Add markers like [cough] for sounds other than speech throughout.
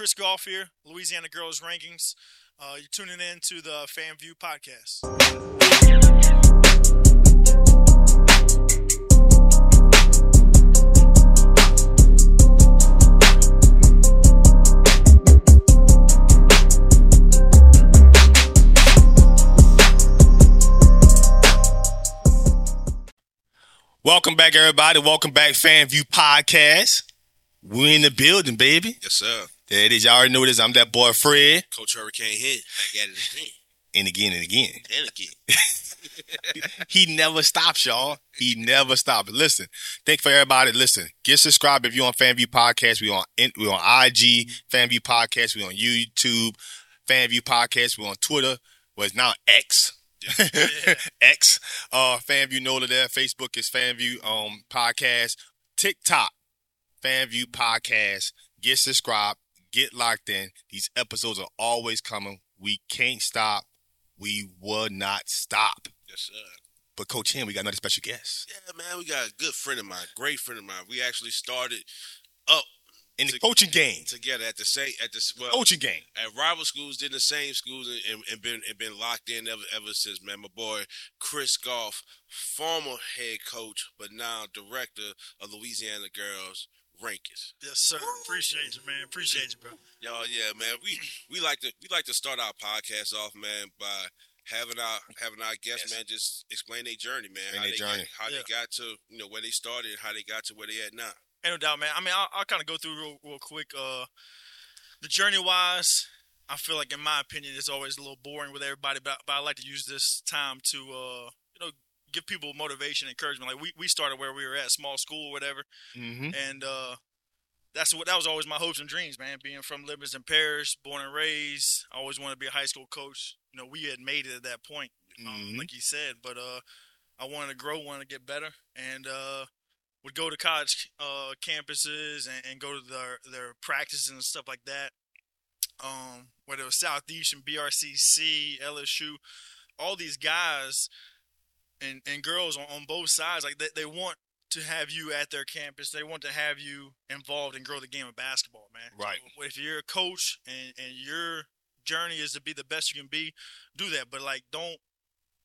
Kris Goff here, Louisiana Girls Rankings. Uh, you're tuning in to the Fan View podcast. Welcome back, everybody. Welcome back, Fan View Podcast. We're in the building, baby. Yes, sir. There it is. Y'all already know this. I'm that boy Fred. Coach Hurricane hit back at it again And again and again. and again. [laughs] [laughs] He never stops, y'all. He never stops. Listen, thank for everybody. Listen, get subscribed if you're on FanView Podcast. We on we on IG, FanView Podcast. We on YouTube, FanView Podcast. We on Twitter. Well, it's now X. [laughs] X. Uh, FanView Nola there. Facebook is FanView um Podcast. TikTok, FanView Podcast. Get subscribed. Get locked in. These episodes are always coming. We can't stop. We will not stop. Yes, sir. But Coach Hen, we got another special guest Yeah, man, we got a good friend of mine, great friend of mine. We actually started up in the To- coaching game. together at the same at the well Coaching game. at rival schools, did the same schools, and, and, and been and been locked in ever ever since. Man, my boy Kris Goff, former head coach, but now director of Louisiana Girls Rankings. Yes, sir. Appreciate you, man. Appreciate you, bro. Y'all, yeah, man. We we like to we like to start our podcast off, man, by having our having our guests, Yes. man, just explain their journey, man. Explain how their they journey. Got, how Yeah. they got to you know where they started, and how they got to where they at now. Ain't no doubt, man. I mean, I'll, I'll kind of go through real, real quick. Uh, the journey wise, I feel like, in my opinion, it's always a little boring with everybody, but, but I like to use this time to, uh, you know, give people motivation, encouragement. Like we, we started where we were at, small school or whatever, Mm-hmm. and uh, that's what that was always my hopes and dreams, man. Being from Livingston Parish, born and raised, I always wanted to be a high school coach. You know, we had made it at that point, um, Mhm. like you said, but uh, I wanted to grow, wanted to get better, and uh, would go to college uh, campuses and, and go to their their practices and stuff like that. Um, whether it was Southeastern, BRCC, LSU, all these guys and and girls on, on both sides, like they, they want to have you at their campus. They want to have you involved and grow the game of basketball, man. Right. So if you're a coach and, and your journey is to be the best you can be, do that. But like, don't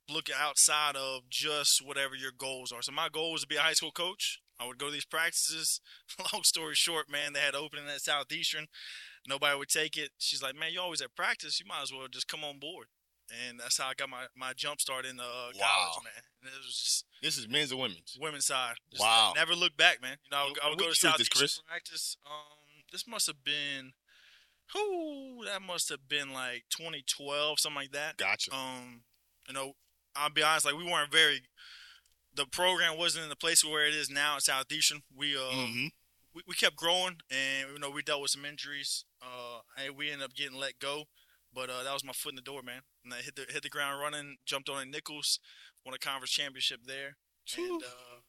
look outside of just whatever your goals are. So my goal was to be a high school coach. I would go to these practices. [laughs] Long story short, man, they had opening at Southeastern. Nobody would take it. She's like, man, you always at practice. You might as well just come on board. And that's how I got my, my jump start in uh, Wow. college, man. And it was just This is men's and women's. women's side. Just Wow. Never look back, man. You know, I would, I would go to was this, practice. Um, this must have been, who? That must have been like 2012, something like that. Gotcha. Um, you know, I'll be honest, like we weren't very. The program wasn't in the place where it is now at Southeastern. We uh, mm-hmm. we, we kept growing, and you know we dealt with some injuries. Uh, and we ended up getting let go, but uh, that was my foot in the door, man. And I hit the hit the ground running, jumped on at Nicholls, won a conference championship there. And uh,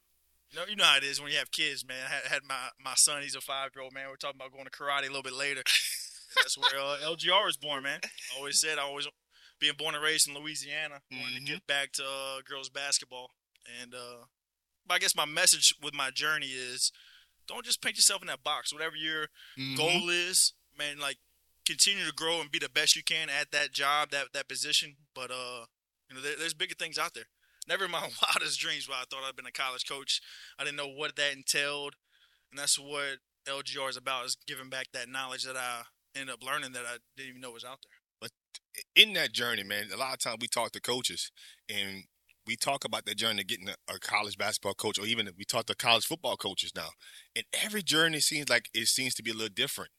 you know, you know how it is when you have kids, man. I had, had my my son; he's a five year old man. We're talking about going to karate a little bit later. [laughs] That's where uh, LGR was born, man. I always said I always being born and raised in Louisiana, wanted Mhm. to get back to uh, girls basketball. And uh, but I guess my message with my journey is don't just paint yourself in that box. Whatever your Mm-hmm. goal is, man, like continue to grow and be the best you can at that job, that that position. But uh, you know, there, there's bigger things out there. [laughs] Never in my [laughs] wildest dreams where I thought I'd been a college coach. I didn't know what that entailed, and that's what LGR is about: is giving back that knowledge that I ended up learning that I didn't even know was out there. But in that journey, man, a lot of times we talk to coaches and we talk about that journey of getting a, a college basketball coach, or even we talk to college football coaches now. And every journey seems like it seems to be a little different.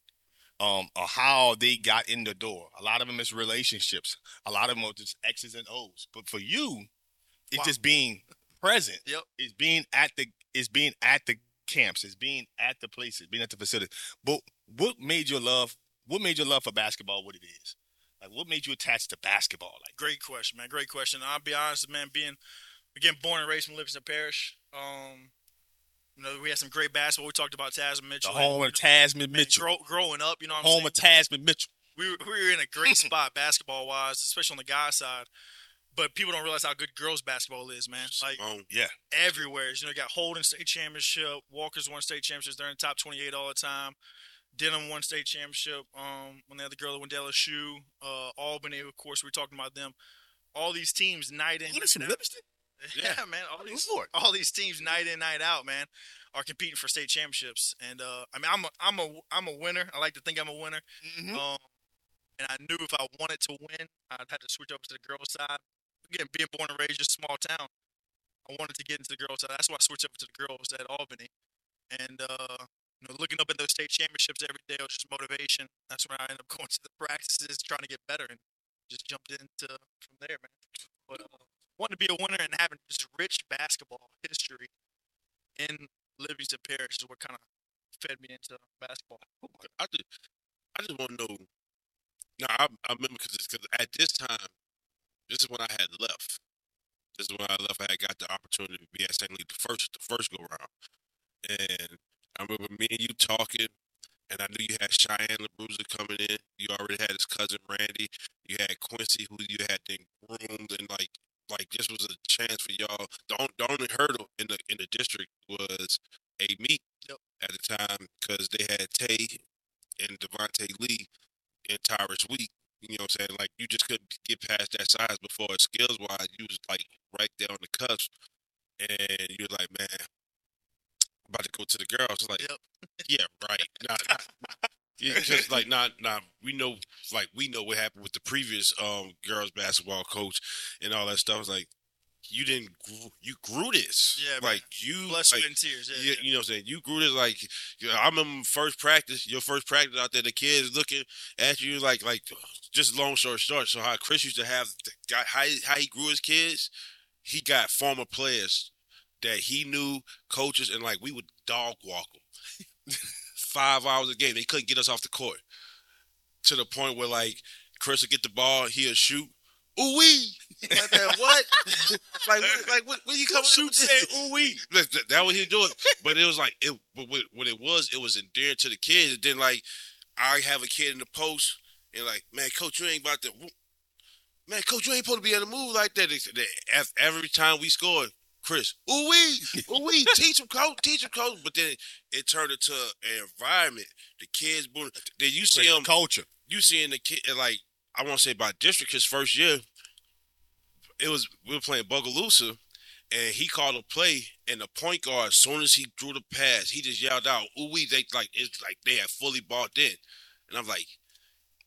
Um, or how they got in the door. A lot of them is relationships. A lot of them are just X's and O's. But for you, it's Wow. just being present. Yep. It's being at the it's being at the camps. It's being at the places, being at the facility. But what made your love? What made your love for basketball what it is? Like, what made you attached to basketball? Like, Great question, man. Great question. I'll be honest, man. Being again born and raised in Livingston Parish, um, you know, we had some great basketball. We talked about Tasmin Mitchell. the home you of Tasmin man, Mitchell, grow, growing up, you know, what I'm home of Tasmin Mitchell. we were, we were in a great spot basketball wise, especially on the guy side. But people don't realize how good girls basketball is, man. Like Um, Yeah, everywhere. You know, you got Holden State Championship, Walker's won state championships. They're in the top 28 all the time. Denham won state championship. Um, when they had the other girl that went to LSU, uh, Albany, of course, we are talking about them. All these teams, night in, Anderson. Livingston? Yeah, man. All these, all these teams, night in, night out, man, are competing for state championships. And uh, I mean, I'm a, I'm a, I'm a winner. I like to think I'm a winner. Mhm. Um, and I knew if I wanted to win, I'd have to switch over to the girls' side. Again, being born and raised in a small town, I wanted to get into the girls' side. That's why I switched over to the girls at Albany. And uh, you know, looking up at those state championships every day was just motivation. That's when I ended up [laughs] going to the practices, trying to get better, and just jumped into from there, man. But uh, wanting to be a winner and having this rich basketball history in Livingston Parish is what kind of fed me into basketball. I just, I just want to know. Now I, I remember because at this time, this is when I had left. This is when I left. I had got the opportunity to be at St. Lee the first, the first go round, and I remember me and you talking, and I knew you had Cheyenne LaBruza coming in. You already had his cousin Randy. You had Quincy, who you had then groomed, and like, like this was a chance for y'all. The, on, the only hurdle in the in the district was a meet Yep. at the time because they had Tay and Devonte Lee and Tyrus Wheat. You know what I'm saying? Like you just couldn't get past that size before skills wise, you was like right there on the cusp. And you're like, man, I'm about to go to the girls. Like, Yep. yeah, right. Nah, nah. [laughs] [laughs] Yeah, just like not nah, we know like we know what happened with the previous um girls basketball coach and all that stuff. It's like you didn't you grew this. Yeah, man. like you Blood, like, sweat, and tears. Yeah, you, yeah. you know what I'm saying? You grew this like you know, I remember first practice, your first practice out there, the kids looking at you like like just long story short. So how Kris used to have how he, how he grew his kids, he got former players that he knew, coaches, and like we would dog walk them [laughs] five hours a game. They couldn't get us off the court to the point where like Chris would get the ball, he'll shoot. Ooh wee! Like that, [laughs] what? [laughs] like, what- like what? What you coming? Shoot said, ooh wee. [laughs] That, that, that what he doing. But it was like it. But when, when it was, it was endearing to the kids. And then like I have a kid in the post, and like, man, coach, you ain't about to. Man, coach, you ain't supposed to be able to move like that. They, they, ev- every time we scored, Kris, ooh wee, [laughs] ooh wee, teach him, coach, teach him, coach. But then it turned into an environment. The kids, booing. Then you see them culture. you seeing the kid like I want to say by district his first year. It was we were playing Bogalusa, and he called a play, and the point guard as soon as he drew the pass, he just yelled out, "Ooh wee!" They like it's like they had fully bought in, and I'm like,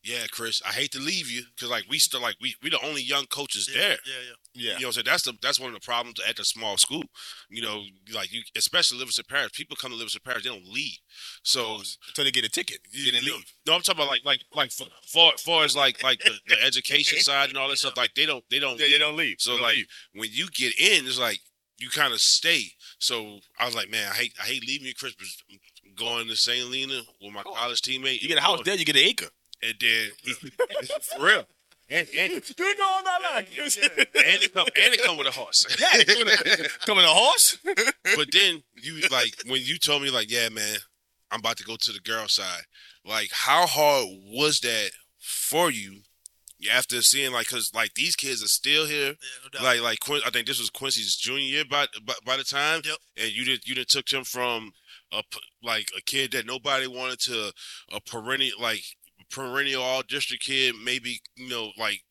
"Yeah, Kris, I hate to leave you because like we still like we we the only young coaches yeah, there." yeah, yeah. Yeah. You know what I'm saying? That's the that's one of the problems at the small school. You know, like you especially Livingston Parish, people come to Livingston Parish, they don't leave. So Until they get a ticket. you Get in know, leave. no, I'm talking about like like like for far, far as like like the, the education [laughs] side and all that stuff. Like they don't they don't. They, they don't leave. so don't like leave. when you get in, it's like you kind of stay. So I was like, man, I hate I hate leaving you Christmas. Going to St. Lena with my college teammate. you get a house oh, there, you get an acre. And then [laughs] for real. And and, You know I'm not lying. and it come and it come with a horse. [laughs] [laughs] Come with a horse? but then you like when you told me like, yeah, man, I'm about to go to the girl side. Like, how hard was that for you after seeing like, cause like these kids are still here. Yeah, no. Like, like Quin- I think this was Quincy's junior year by by, by the time. Yep. And you did you did took him from a like a kid that nobody wanted to a perennial like perennial all district kid, maybe you know like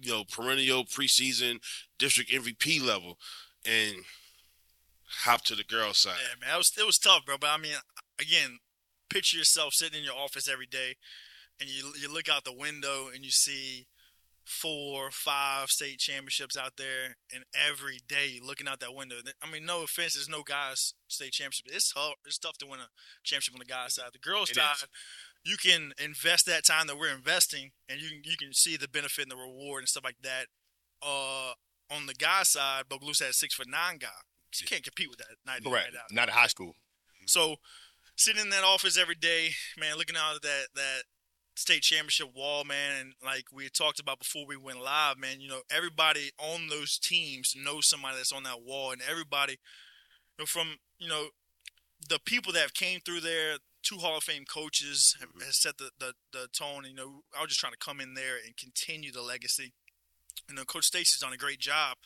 you know perennial preseason district MVP level, and hop to the girl side. Yeah, man, it was it was tough, bro. But I mean, again, picture yourself sitting in your office every day, and you you look out the window and you see four, five state championships out there, and every day looking out that window. I mean, no offense, there's no guys state championship. It's tough. It's tough to win a championship on the guys side. The girls It side, is. You can invest that time that we're investing, and you can you can see the benefit and the reward and stuff like that. Uh, on the guy side, Bogalusa had six foot nine guy. You can't compete with that night Correct. night out. Not at high school. So sitting in that office every day, man, looking out at that that state championship wall, man, and like we had talked about before we went live, man, you know, everybody on those teams knows somebody that's on that wall, and everybody, you know, from you know, the people that have came through there. Two Hall of Fame coaches have, has set the, the, the tone. You know, I was just trying to come in there and continue the legacy. You know, Coach Stacy's done a great job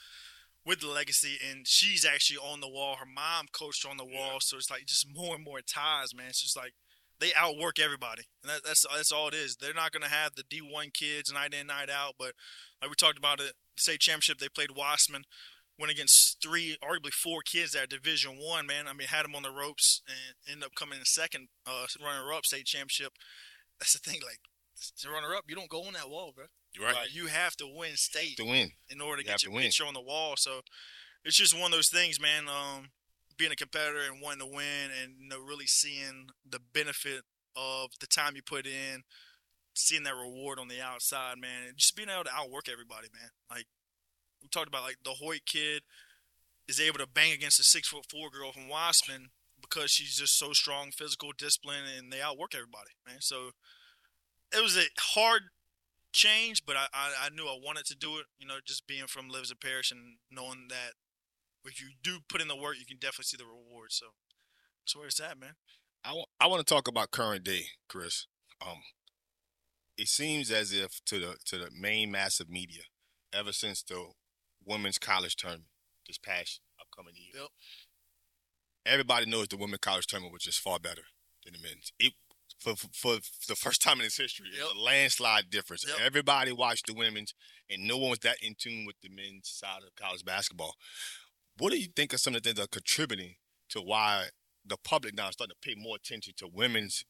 with the legacy, and she's actually on the wall. Her mom coached on the wall, so it's like just more and more ties, man. It's just like they outwork everybody, and that, that's that's all it is. They're not going to have the D one kids night in night out, but like we talked about it, state championship they played Wossman, went against three, arguably four kids that are Division One. Man, I mean had them on the ropes and ended up coming in second, uh, runner up state championship. That's the thing, like the runner up, you don't go on that wall, bro. Right. Like, you have to win state To win. in order to You get your to win. picture on the wall. So it's just one of those things, man. Um, being a competitor and wanting to win, and you know, really seeing the benefit of the time you put in, seeing that reward on the outside, man, and just being able to outwork everybody, man. Like we talked about, like the Hoyt kid is able to bang against a six foot four girl from Wossman because she's just so strong, physical, discipline, and they outwork everybody, man. So it was a hard change, but I, I, I knew I wanted to do it. You know, just being from Livingston Parish and knowing that if you do put in the work, you can definitely see the reward. So that's where it's at, man. I want I want to talk about current day, Kris. Um, it seems as if to the to the main massive media, ever since the women's college tournament this past upcoming year, Yep. everybody knows the women's college tournament was just far better than the men's. It for for, for the first time in its history, was a landslide difference. Yep. Everybody watched the women's, and no one was that in tune with the men's side of college basketball. What do you think are some of the things that are contributing to why the public now is starting to pay more attention to women's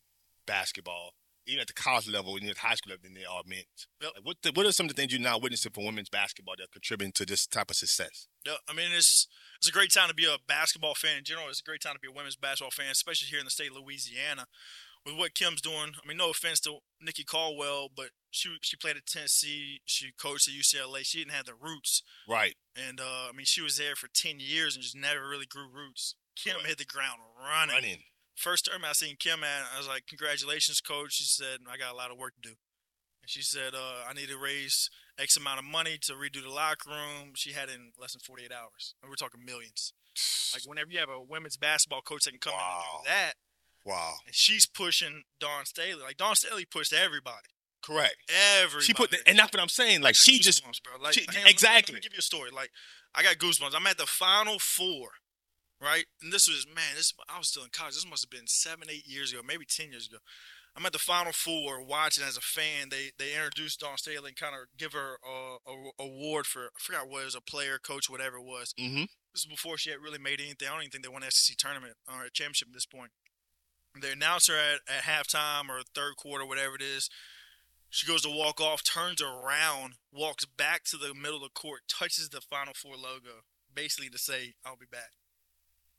basketball, even at the college level, even at high school level, than they are men's? Yep. Like what the, what are some of the things you're now witnessing for women's basketball that are contributing to this type of success? Yeah, I mean it's it's a great time to be a basketball fan in general. It's a great time to be a women's basketball fan, especially here in the state of Louisiana. With what Kim's doing, I mean, no offense to Nikki Caldwell, but she she played at Tennessee, she coached at UCLA. She didn't have the roots, Right. and uh, I mean, she was there for ten years and just never really grew roots. Kim Right. hit the ground running. Running. First term I seen Kim at, I was like, "Congratulations, coach." She said, "I got a lot of work to do." And she said, uh, "I need to raise X amount of money to redo the locker room." She had it in less than 48 hours, and we're talking millions. Like [sighs] whenever you have a women's basketball coach that can come in and do that, Wow. and she's pushing Dawn Staley. Like Dawn Staley pushed everybody, Correct. everybody. She put, the, and that's what I'm saying. Like she just bro. Like, she- hang on, let me- exactly. Let me give you a story. Like I got goosebumps. I'm at the final four, right? And this was man. This I was still in college. This must have been seven, eight years ago, maybe ten years ago. I'm at the final four watching as a fan. They they introduced Dawn Staley and kind of give her a, a award for I forgot what it was a player, coach, whatever it was. hmm This is before she had really made anything. I don't even think they won an SEC tournament or a championship at this point. They announce her at, at halftime or third quarter, whatever it is. She goes to walk off, turns around, walks back to the middle of the court, touches the Final Four logo, basically to say, "I'll be back."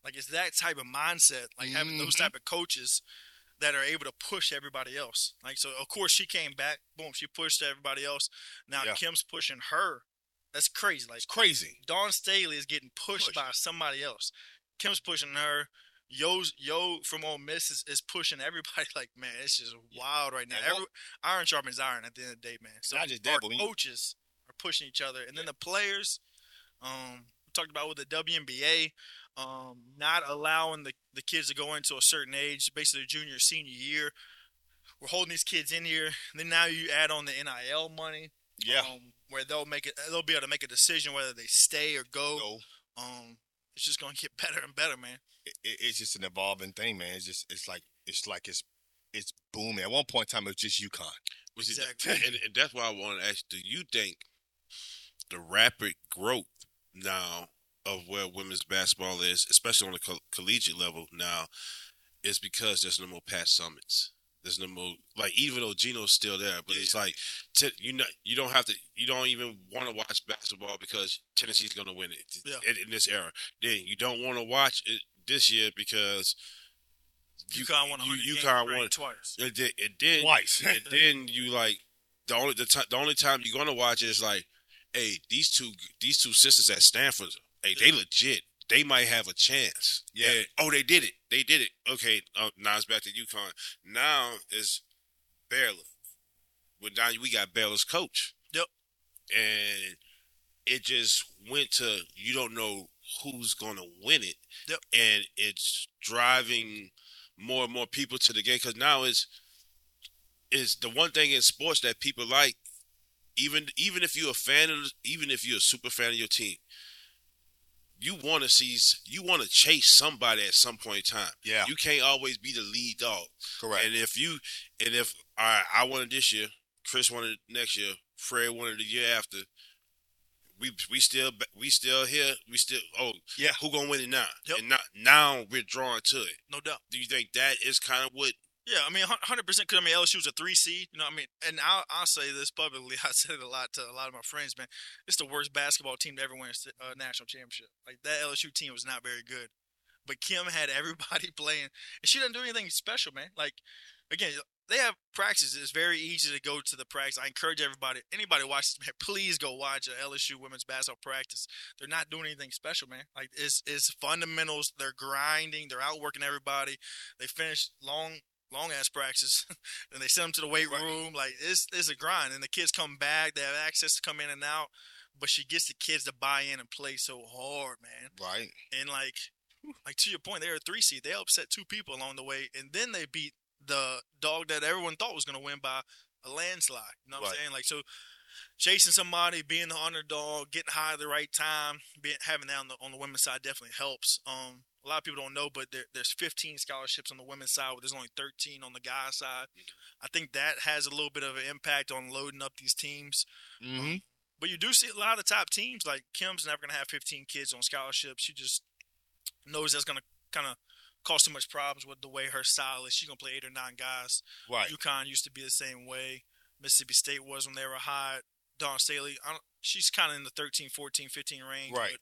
Like it's that type of mindset, like having those Mhm. type of coaches that are able to push everybody else. Like so, of course, she came back. Boom, she pushed everybody else. Now Yeah. Kim's pushing her. That's crazy. Like it's crazy. Dawn Staley is getting pushed Pushed. by somebody else. Kim's pushing her. Yo's Yo from Ole Miss is, is pushing everybody. [laughs] Like man, it's just wild right now. Every, iron sharpens iron at the end of the day, man. So Not just that, our coaches are pushing each other, and then the players. Um, we talked about with the WNBA, um, not allowing the, the kids to go into a certain age, basically junior senior year. We're holding these kids in here. And then now you add on the NIL money Yeah. um, where they'll make it, they'll be able to make a decision whether they stay or go. So Um, it's just gonna get [laughs] better and better, man. it, it- it's just an evolving thing, man. It's just it's like it's like it's it's booming. At one point in time, it was just UConn. Was it- Exactly. [laughs] and, and that's why I want to ask: Do you think the rapid growth now of where women's basketball is, especially on the co- collegiate level now, is because there's no more Pat Summitts? There's no more like even though Gino's still there, but it's like t- you know you don't have to you don't even want to watch basketball because Tennessee's going to win it Yeah. in, in this era. Then you don't want to watch it this year because you- UConn won you- 100 games, UConn won twice. and then, and then Twice. [laughs] and then you like the only the, ti- the only time you're gonna watch is like, hey, these two these two sisters at Stanford, hey, they legit. They might have a chance. Yeah. And, oh, they did it. They did it. Okay. Uh, now it's back to UConn. Now it's Baylor. But now we got Baylor's coach. Yep. And it just went to you don't know who's gonna win it. Yep. And it's driving more and more people to the game because now it's is the one thing in sports that people like. Even even if you're a fan of, even if you're a super fan of your team, you want to see you want to chase somebody at some point in time. Yeah. You can't always be the lead dog. Correct. And if you and if all right, I wanted this year, Kris wanted next year, Fred wanted the year after. We we still we still here. We still oh Yeah. Who gonna win it now? Yep. And not, now we're drawing to it. No doubt. Do you think that is kind of what? Yeah, I mean, hundred percent. Because I mean, LSU was a three seed. You know, I mean, and I'll, I'll say this publicly. [laughs] I said it a lot to a lot of my friends. Man, it's the worst basketball team to ever win a national championship. Like that LSU team was not very good, but Kim had everybody [laughs] playing, and she doesn't do anything special, man. Like again, they have practices. It's very easy to go to the practice. I encourage everybody, anybody watches, [laughs] man, please go watch a LSU women's basketball practice. They're not doing anything special, man. Like it's it's fundamentals. They're grinding. They're outworking everybody. They finish long long ass practices, [laughs] and they send them to the weight Right. room. Like it's it's a grind, and the kids come back. They have access to come in and out, but she gets the kids to buy in and play so hard, man. right. And like, like to your point, they're a three seed. They upset two people along the way, and then they beat the dog that everyone thought was going to win by a landslide. You know what I'm saying? Like so. Chasing somebody, being the underdog, getting high at the right time, being having that on the on the women's side definitely helps. Um, a lot of people don't know, but there, there's 15 scholarships on the women's side, but there's only 13 on the guys' side. I think that has a little bit of an impact on loading up these teams. Mm-hmm. But you do see a lot of the top teams, like Kim's never going to have 15 kids on scholarships. She just knows that's going to kind of cause too much problems with the way her style is. She's going to play eight or nine guys. Right. UConn used to be the same way. Mississippi State was when they were hot. Dawn Staley, I don't, she's kind of in the 13, 14, 15 range. Right.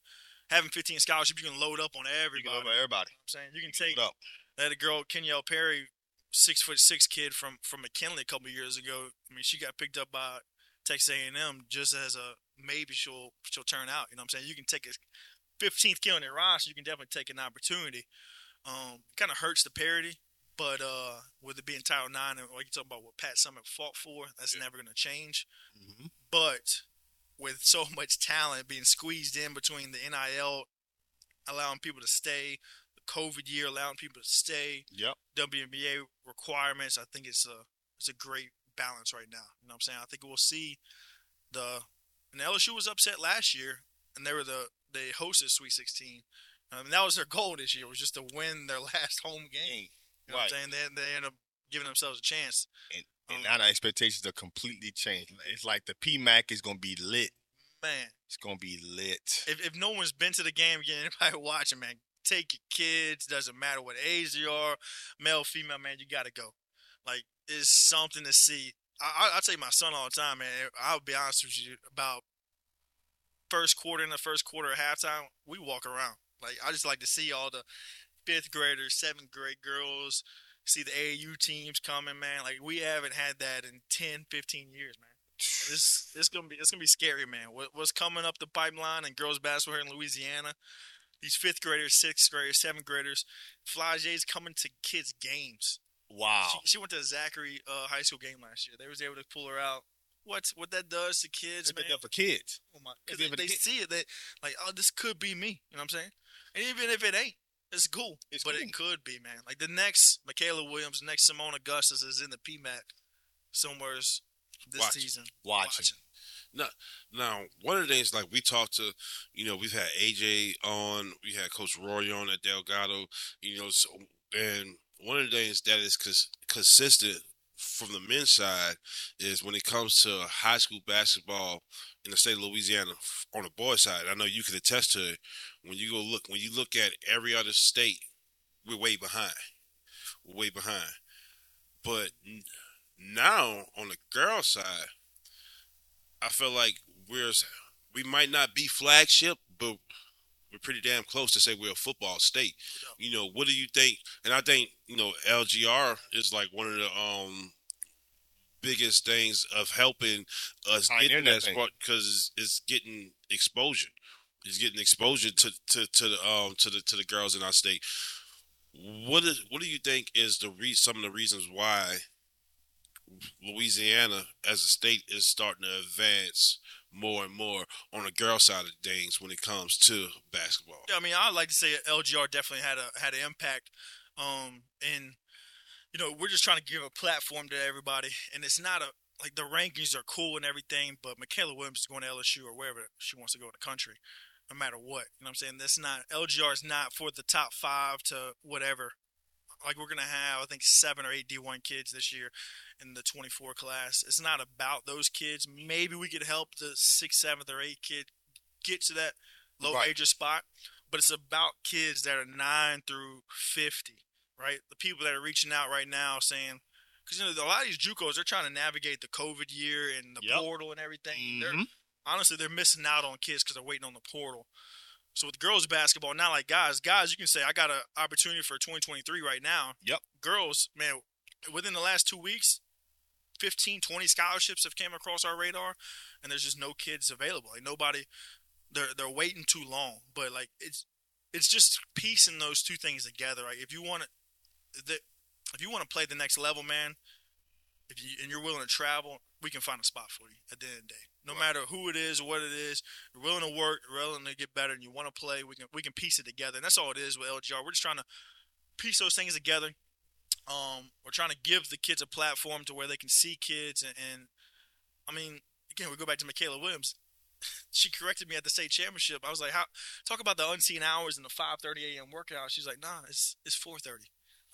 Having 15 scholarships, you can load up on everybody. You can love everybody. I'm saying you can take Load up. a girl, Kenyelle Perry, six foot six kid from from McKinley a couple of years ago. I mean, she got picked up by Texas A&M just as a maybe she'll she'll turn out. You know what I'm saying? You can take a 15th kid on your roster. You can definitely take an opportunity. Um, kind of hurts the parity, but uh, with it being Title Nine and like you talk about what Pat Summitt fought for, that's Yeah. never going to change. Mhm. But with so much talent being squeezed in between the NIL allowing people to stay, the COVID year allowing people to stay, Yep. WNBA requirements. I think it's a it's a great balance right now. You know what I'm saying? I think we'll see the and LSU was upset last year, and they were the they hosted Sweet 16. Um, I mean, that was their goal this year was just to win their [laughs] last home game. You know Right. what I'm saying? They they end up giving themselves a chance. And Um, now the expectations are completely changed. It's like the PMAC is gonna be lit. Man, It's gonna be lit. if if no one's been to the game again, [laughs] anybody watching, man, take your kids. Doesn't matter what age you are, male, female, man, you got to go. Like it's something to see. I, I I tell you my son all the time, man. I'll be honest with you about first quarter in the first quarter at halftime, we walk around. Like I just like to see all the fifth graders, seventh grade girls, see the AAU teams coming, man. Like we haven't had that in 10, 15 years, man. And This it's gonna be it's gonna be scary, man. What, what's coming up the pipeline and girls basketball here in Louisiana? These fifth graders, sixth graders, seventh graders, Flau'jae's coming to kids' games. Wow. She, she went to a Zachary uh, high school game last year. They was able to pull her out. What what that does to kids, man? for kids. Oh my! Because they, they see it, they like, oh, this could be me. You know what I'm saying? And even if it ain't, it's cool. It's but cool. it could be, man. Like the next Mikaylah Williams, next Seimone Augustus is in the PMAC somewheres this Watch. season. Watching. Now, one of the things like we talked to, you know, we've had AJ on, we had Coach Rory on at Delgado, you know, so, and one of the things that is cons- consistent from the men's side is when it comes to high school basketball in the state of Louisiana on the boys' side. I know you can attest to it. When you go look, when you look at every other state, we're way behind. We're way behind. But now on the girls' side, I feel like we're we might not be flagship, but we're pretty damn close to say we're a football state. You know, what do you think? And I think you know LGR is like one of the um biggest things of helping us get that spot because it's getting exposure. It's getting exposure to, to, to the um to the to the girls in our state. What is what do you think is the re- some of the reasons why Louisiana as a state is starting to advance more and more on the girl side of things when it comes to basketball? Yeah, I mean, I'd like to say LGR definitely had a had an impact. Um, and you know, we're just trying to give a platform to everybody, and it's not a like the rankings are cool and everything, but Mikaylah Williams is going to LSU or wherever she wants to go in the country. no matter what. You know what I'm saying? That's not LGR is not for the top five to whatever. Like we're gonna have, I think seven or eight D1 kids this year in the 24 class. It's not about those kids. Maybe we could help the sixth, seventh, or eighth kid get to that low Right. major spot, but it's about kids that are nine through 50, right? The people that are reaching out right now saying, because you know a lot of these JUCOs they're trying to navigate the COVID year and the Yep. portal and everything. They're Mhm. honestly they're missing out on kids because they're waiting on the portal. So with girls basketball, not like guys. Guys, you can say I got an opportunity for 2023 right now. Yep. Girls, man, within the last two weeks, 15, 20 scholarships have came across our radar, and there's just no kids available. Like nobody, they're they're waiting too long. But like it's it's just piecing those two things together. Like if you want to, the, if you want to play the next level, man, if you and you're willing to travel, we can find a spot for you at the end of the day. No matter who it is or what it is, you're willing to work, you're willing to get better, and you want to play. We can we can piece it together, and that's all it is with LGR. We're just trying to piece those things together. Um, we're trying to give the kids a platform to where they can see kids, and, and I mean, again, we go back to Mikaylah Williams. [laughs] She corrected me at the state championship. I was like, "How talk about the unseen hours and the 5:30 a.m. workout?" She's like, "Nah, it's it's 4:30."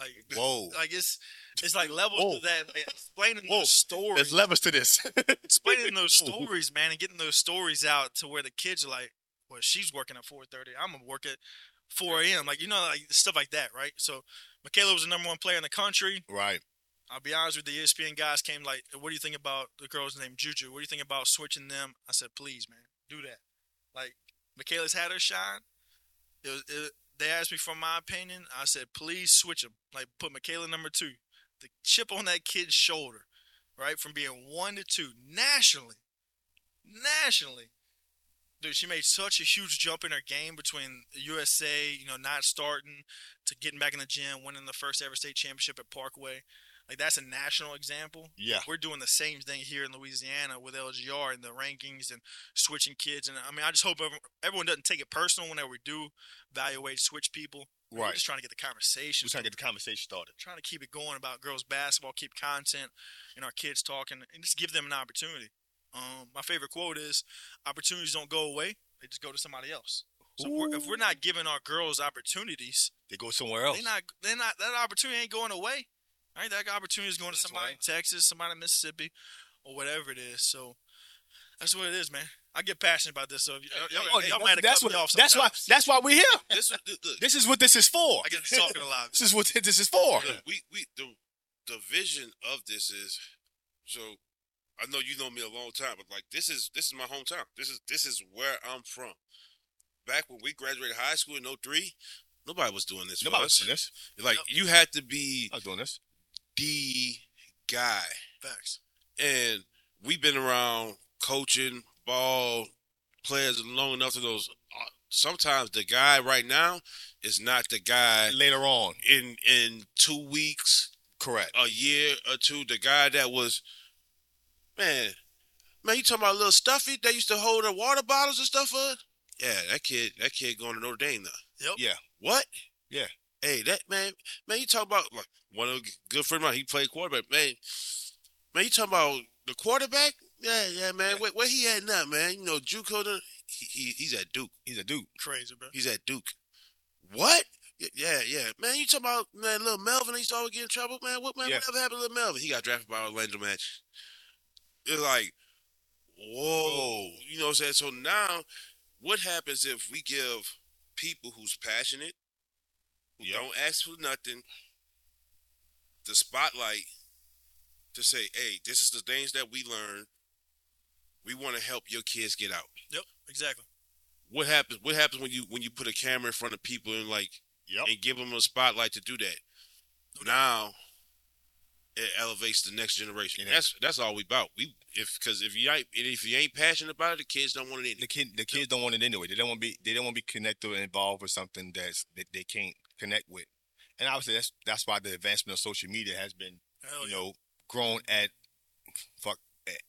Like, [laughs] Whoa. like it's it's like [laughs] levels Whoa. to that. Like, explaining Whoa. those stories, There's levels to this. [laughs] explaining those stories, man, and getting those stories out to where the kids are like, "Well, she's working at 4:30. I'm gonna work at 4 a.m." Like you know, like stuff like that, right? So, Mikaylah was the number one player in the country. right. I'll be honest with you, the ESPN guys came like, "What do you think about the girls named Juju? What do you think about switching them?" I said, "Please, man, do that." Like Mikaylah's had her shine. It was, it, they asked me for my opinion. I said, "Please switch them. Like put Mikaylah number two. The chip on that kid's shoulder, right, from being one to two nationally, nationally." Dude, she made such a huge jump in her game between USA, you know, not starting to getting back in the gym, winning the first ever state championship at Parkway. Like that's a national example. Yeah. We're doing the same thing here in Louisiana with LGR and the rankings and switching kids. And I mean, I just hope everyone, doesn't take it personal whenever we do evaluate switch people. We're Right. just trying to get the conversation, We're trying to get the conversation started. trying to keep it going about girls basketball, keep content and our kids talking, and just give them an opportunity. Um, my favorite quote is, "Opportunities don't go away; they just go to somebody else." So if we're, if we're not giving our girls opportunities, They go somewhere else. they not they're not that opportunity ain't going away. Right? That opportunity is going to somebody right. in Texas, somebody in Mississippi, or whatever it is. So that's what it is, man. I get passionate about this. So y'all, y'all, Oh, y'all might have that's cut me what. off. That's why. That's why we're here. [laughs] This is look, This is what this is for. I get to talking a lot. This is what this is for. look, we we the the vision of this is so. I know you know me a long time, but like this is this is my hometown. This is this is where I'm from. Back when we graduated high school in 03, nobody was doing this. for Nobody was doing this. Like Yep. you had to be I was doing this. The guy. Facts. and we've been around coaching ball players long enough to those. uh, Sometimes the guy right now is not the guy Later on, in in two weeks, correct. a year or two. The guy that was, man, man, you talking about little stuffy that used to hold the water bottles and stuff for? Yeah, that kid, that kid going to Notre Dame now. Yep. Yeah. What? Yeah. Hey, that man, man, you talk about like one of the good friend of mine. He played quarterback. Man, man, you talking about the quarterback? Yeah, yeah, man. Where, where he at now, man? You know, JUCO. He, he he's at Duke. He's a Duke. Crazy, bro. He's at Duke. What? Yeah, yeah, man. You talking about man, little Melvin? He used to always get in trouble, man. What man? Yeah. Whatever happened to little Melvin? He got drafted by Orlando Magic. It's like, whoa, you know what I'm saying? So now, what happens if we give people who's passionate, who Yep. don't ask for nothing, the spotlight to say, hey, this is the things that we learned. We want to help your kids get out. Yep. Exactly. What happens? What happens when you when you put a camera in front of people and like Yep. and give them a spotlight to do that? Now it elevates the next generation. That's that's all we about. We if because if you ain't if you ain't passionate about it, the kids don't want it. The kid, the kids don't want it anyway. They don't want to be. They don't want to be connected or involved with something that's that they can't connect with. And obviously, that's that's why the advancement of social media has been, Hell you yeah. know, grown at fuck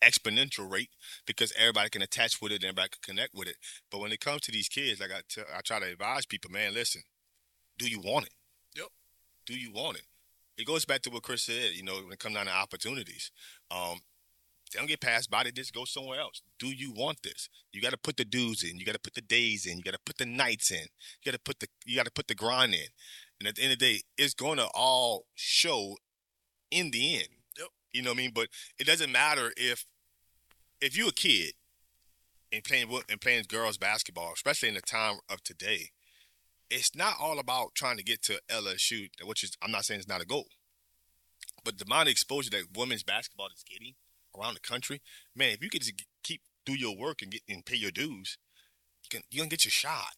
exponential rate because everybody can attach with it and everybody can connect with it. But when it comes to these kids, like I tell, I try to advise people, man, listen, do you want it? Yep. Do you want it? It goes back to what Kris said. You know, when it comes down to opportunities, um, they don't get passed by. They just go somewhere else. Do you want this? You got to put the dues in. You got to put the days in. You got to put the nights in. You got to put the you got to put the grind in. And at the end of the day, it's going to all show in the end. Yep. You know what I mean? But it doesn't matter if if you're a kid and playing and playing girls basketball, especially in the time of today, it's not all about trying to get to LSU, which is I'm not saying it's not a goal. But the amount of exposure that women's basketball is getting around the country, man, if you could just keep do your work and get and pay your dues, you can you gonna get your shot.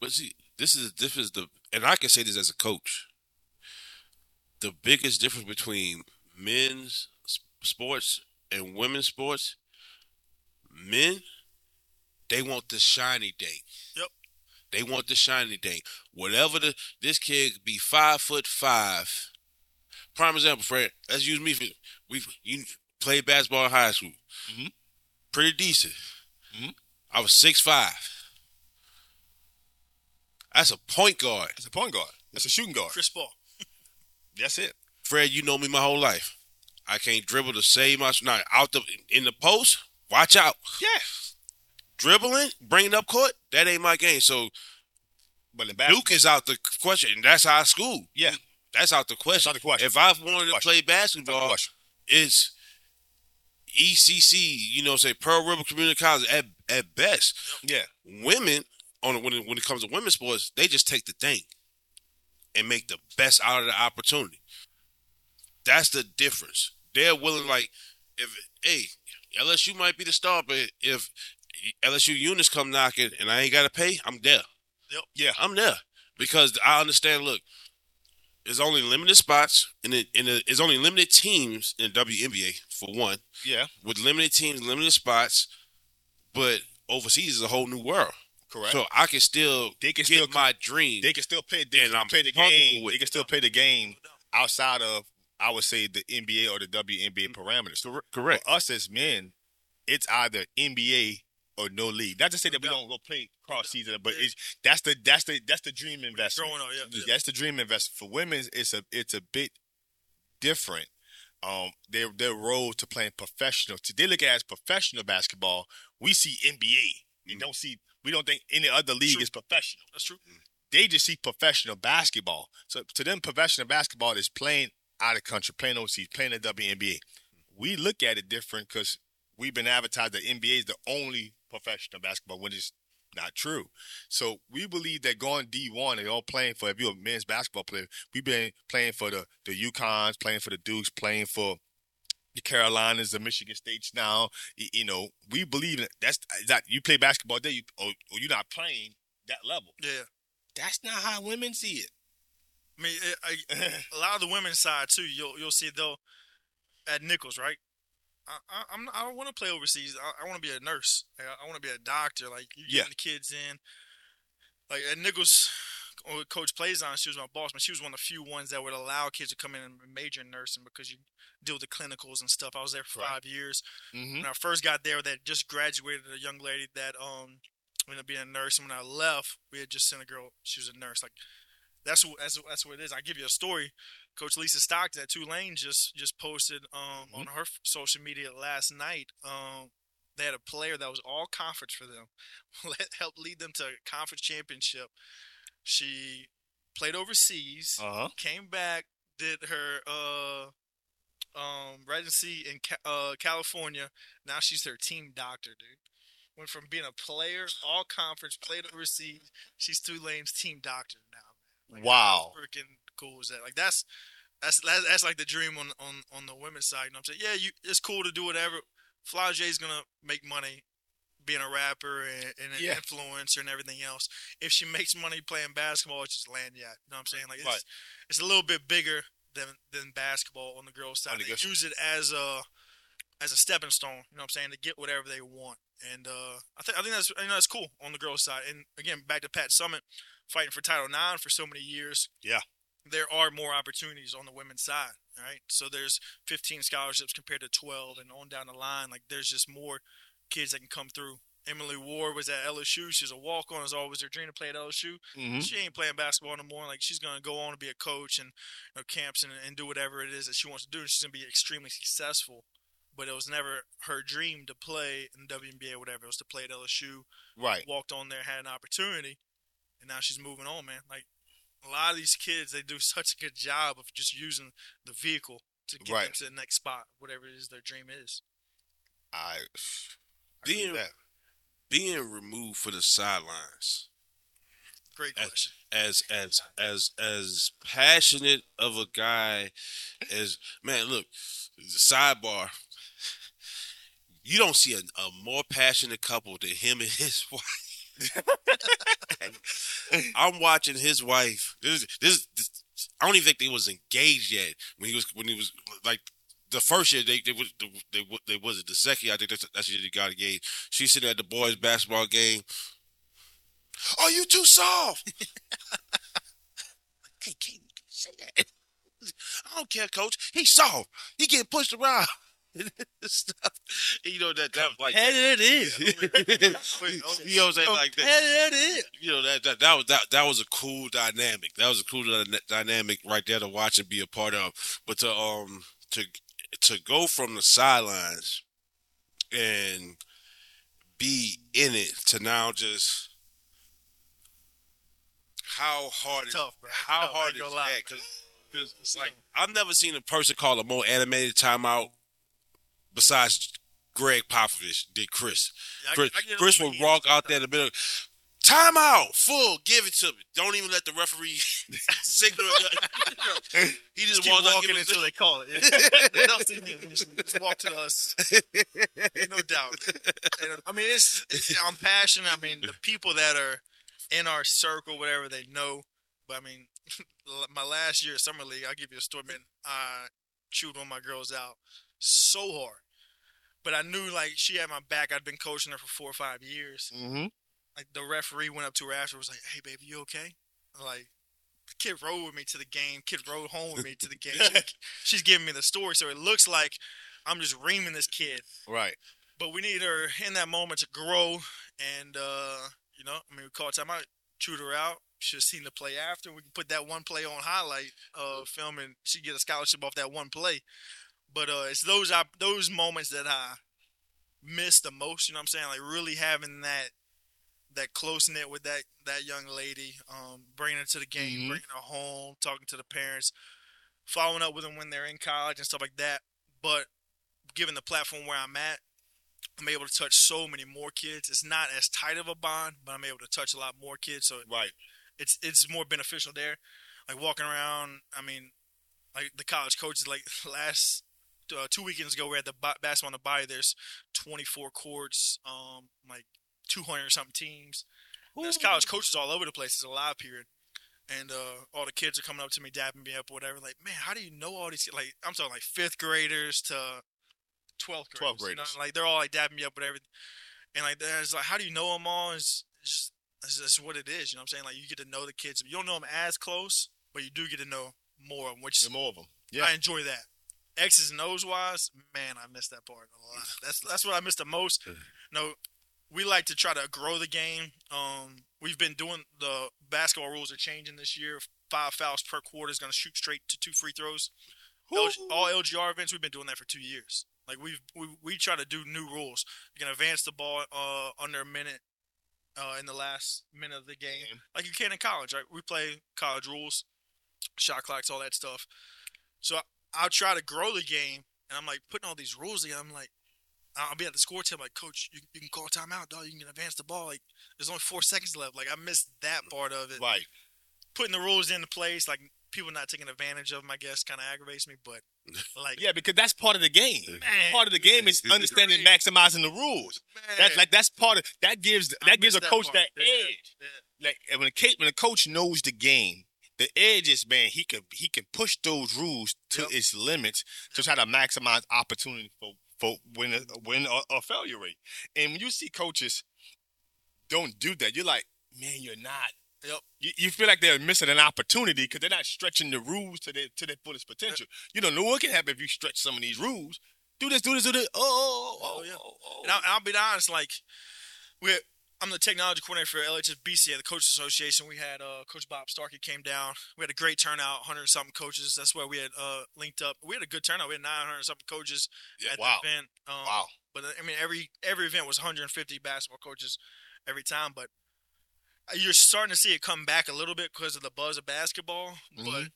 But see, this is this is the, and I can say this as a coach. The biggest difference between men's sports and women's sports, men, they want the shiny day. Yep. They want the shiny day. Whatever the this kid could be five foot five. Prime example, Fred. Let's use me for we. You played basketball in high school. Mhm. Pretty decent. Mhm. I was six five. That's a point guard. That's a point guard. That's a shooting guard. Chris Paul. [laughs] That's it. Fred, you know me my whole life. I can't dribble to save my now out the in the post. Watch out, Yeah. dribbling, bringing up court. That ain't my game. So But in Duke is out the question. And that's our school. yeah, That's out the question. out the question. If I wanted to Question. play that's the basketball, question. it's ECC. You know, say Pearl River Community College at at best. Yeah. Women on when it, when it comes to women's sports, they just take the thing and make the best out of the opportunity. That's the difference. They're willing, like, if hey, LSU might be the star, but if LSU Eunice come knocking and I ain't got to pay, I'm there. Yep. Yeah. I'm there because I understand. Look, there's only limited spots, and it, and it, there's only limited teams in the WNBA for one, Yeah. with limited teams, limited spots. But overseas is a whole new world, Correct. so I can still They can still- my dream. they can still play. They And can I'm play the game. with They can still play the game outside of, I would say, the NBA or the WNBA mm, parameters. Correct. For us as men, it's either NBA or no league. Not to say that we don't go play cross season, but it's that's the that's the that's the dream investment. Growing up, yeah. That's the dream investment. For women, it's a it's a bit different. Um, their their role to playing professional. To they look at it as professional basketball. We see NBA. We mm. don't see. We don't think any other league True. is professional That's true. Mm. they just see professional basketball. So to them, professional basketball is playing out of country, playing overseas, playing the WNBA. Mm. We look at it different because we've been advertised that NBA is the only professional basketball when it's not true. So we believe that going D1 and all playing for, if you're a men's basketball player, we've been playing for the, the UConns, playing for the Dukes, playing for the Carolinas, the Michigan States now. You know, we believe in that's that you play basketball there, you, or, or you're not playing that level. Yeah. That's not how women see it. I mean, it, I, a lot of the women's side too. You'll you'll see though at Nicholls, right? I, I, I'm I want to play overseas. I, I want to be a nurse. Like, I, I want to be a doctor. Like you Yeah. getting the kids in. Like at Nicholls, Coach Plaisance. She was my boss, but she was one of the few ones that would allow kids to come in and major in nursing because you deal with the clinicals and stuff. I was there for Right. five years. Mm-hmm. When I first got there, that just graduated a young lady that um ended up being a nurse. And when I left, we had just sent a girl. She was a nurse. Like that's what that's, that's what it is. I give you a story. Coach Lisa Stockton at Tulane just just posted um on her social media last night. Um, they had a player that was all conference for them, [laughs] Let- helped lead them to a conference championship. She played overseas Uh huh. came back, did her uh um residency in Ca- uh California. Now she's their team doctor, dude. Went from being a player, all conference, played overseas. She's Tulane's team doctor now, man. Like, Wow. Freaking cool is that? Like that's that's that's, that's like the dream on on on the women's side. You know what I'm saying? Yeah, you it's cool to do whatever. Flau'jae's gonna make money being a rapper and, and an Yeah. influencer and everything else. If she makes money playing basketball, it's just lagniappe. You know what I'm saying? Like it's, Right. it's a little bit bigger than than basketball on the girls' side. They use it as a as a stepping stone. You know what I'm saying? To get whatever they want. And uh, I think I think that's you know, that's cool on the girls' side. And again, back to Pat Summitt fighting for Title IX for so many years. Yeah. There are more opportunities on the women's side, right? So there's 15 scholarships compared to 12, and on down the line, like there's just more kids that can come through. Emily Ward was at LSU. She's a walk on. It's always her dream to play at LSU. Mm-hmm. She ain't playing basketball no more. Like she's gonna go on to be a coach and you know, camps and, and do whatever it is that she wants to do. She's gonna be extremely successful but it was never her dream to play in the WNBA or whatever. It was to play at LSU. Right. Walked on there, had an opportunity, and now she's moving on, man. Like a lot of these kids, they do [laughs] such a good job of just using the vehicle to get Right. them to the next spot, whatever it is their dream is. I, [sighs] Being- that. Being removed for the sidelines. Great As- question. as as as as passionate of a guy as man look the sidebar [laughs] you don't see a, a more passionate couple than him and his [laughs] wife [laughs] i'm watching his wife this, this this i don't even think they was engaged yet when he was when he was like the first year they they was they, they, they wasn't the second year i think that's that's the year they got engaged she's sitting at the boys basketball game oh you too soft [laughs] Hey, can't say that. I don't care, coach. He's soft. He getting pushed around. [laughs] Stuff. You know that that was like it is. you know what I'm saying like that. You know that that that was that that was a cool dynamic. That was a cool dyna- dynamic right there to watch and be a part of. But to um to to go from the sidelines and be in it to now just how hard is Tough, bro. how hard is that? Because it's like I've never seen a person call a more animated timeout besides Gregg Popovich did Kris. I- Kris, I it Kris here. walk out there in the middle. Time out, full, give it to me. Don't even let the referee [laughs] signal. [laughs] he just Keep walks walking until they call it. [laughs] what else do you need? Just, just walk to us. no doubt. And, uh, I mean, it's, it's I'm passionate. I mean, the people that are in our circle, whatever they know. But I mean, my last year at summer league, I'll give you a story. Man, I chewed one of my girls out so hard, but I knew like she had my back. I'd been coaching her for four or five years. Mm-hmm. Like the referee went up to her after, was like, "Hey, baby, you okay?" I'm like, the kid rode with me to the game. Kid rode home with me to the game. She- [laughs] she's giving me the story, so it looks like I'm just reaming this kid. Right. But we need her in that moment to grow, and uh, you know, I mean, we called time out, chewed her out. Should have seen the play after. We can put that one play on highlight uh, film, and she get a scholarship off that one play. But uh, it's those op- those moments that I miss the most. You know what I'm saying? Like really having that that close knit with that that young lady, um, bringing her to the game, Mhm. bringing her home, talking to the parents, following up with them when they're in college and stuff like that. But given the platform where I'm at, I'm able to touch so many more kids. It's not as tight of a bond, but I'm able to touch a lot more kids. So Right. it's it's more beneficial there. Like walking around, I mean, like the college coaches. Like [laughs] last uh, two weekends ago, we had the ba- basketball on the body. There's 24 courts, um, like 200 or something teams. There's college coaches all over the place. It's a live period. And uh, all the kids are coming up to me, dapping me up, or whatever. Like, man, how do you know all these? kids?" Like, I'm talking like fifth graders to 12th graders. 12th you know? Like, they're all like dapping me up, whatever. And like, there's like, how do you know them all? It's, it's just that's just what it is. You know what I'm saying? Like, you get to know the kids. You don't know them as close, but you do get to know more of them, which There's more of them. Yeah. I enjoy that. X's and O's wise, man, I missed that part a lot. That's that's what I missed the most. No, we like to try to grow the game. Um, we've been doing the basketball rules are changing this year. Five fouls per quarter is going to shoot straight to two free throws. LG, all LGR events, we've been doing that for two years. Like we've we, we try to do new rules. You can advance the ball uh, under a minute uh, in the last minute of the game, like you can in college. Right? We play college rules, shot clocks, all that stuff. So I'll try to grow the game, and I'm like putting all these rules together. I'm like, I'll be at the score table, like, Coach, you, you can call a timeout, dog. You can advance the ball. Like, there's only four seconds left. Like, I missed that part of it. Right. Putting the rules into place, like people not taking advantage of them, I guess, kind of aggravates me. But like, [laughs] Yeah, because that's part of the game. man, Part of the game is understanding, and maximizing the rules. That's like that's part of that gives I that gives a coach part. that edge. yeah. Like when a when a coach knows the game, the edge is man he can he can push those rules to Yep. its limits to try to maximize opportunity for for win a win or, or failure rate. And when you see coaches don't do that, you're like, man, you're not. Yep. You, you feel like they're missing an opportunity because they're not stretching the rules to their to their fullest potential. You don't know what can happen if you stretch some of these rules. Do this, do this, do this. Oh, oh, oh, Oh, yeah. oh, oh. And I'll, I'll be honest, like we I'm the technology coordinator for LHSBCA, the Coaches Association. We had uh, Coach Bob Starkey came down. We had a great turnout, 100 something coaches. That's where we had uh, linked up. We had a good turnout. We had 900 something coaches Yeah, at wow. the event. Um, Wow. But uh, I mean, every every event was 150 basketball coaches every time. But uh, you're starting to see it come back a little bit because of the buzz of basketball. But Mhm.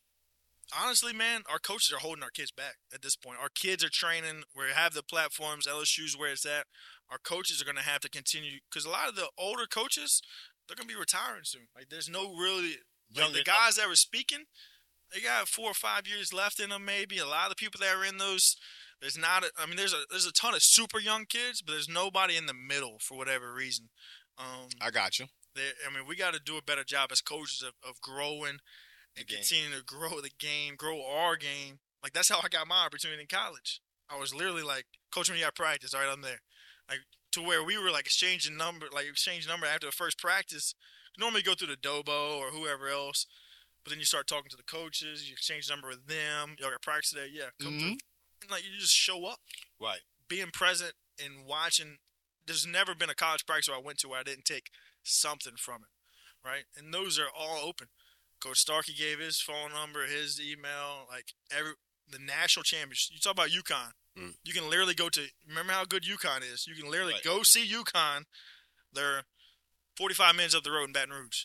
honestly, man, our coaches are holding our kids back at this point. Our kids are training. We have the platforms. LSU's where it's at. Our coaches are going to have to continue because a lot of the older coaches they're going to be retiring soon. Like, there's no really like, the guys that were speaking. They got four or five years left in them, maybe. A lot of the people that are in those, there's not. A, I mean, there's a there's a ton of super young kids, but there's nobody in the middle for whatever reason. Um, I got you. I mean, we got to do a better job as coaches of, of growing and continuing to grow the game, grow our game. Like that's how I got my opportunity in college. I was literally like, Coach, me you got practice, all right, I'm there. Like to where we were like exchanging number, like exchange number after the first practice. Normally go through the Dobo or whoever else, but then you start talking to the coaches. You exchange number with them. Y'all got practice today, yeah. Come through. And, like you just show up Right. being present and watching. There's never been a college practice where I went to where I didn't take something from it, right? And those are all open. Coach Starkey gave his phone number, his email, like every the national champions. You talk about UConn. Mm. You can literally go to. Remember how good UConn is. You can literally Right. go see UConn. They're 45 minutes up the road in Baton Rouge.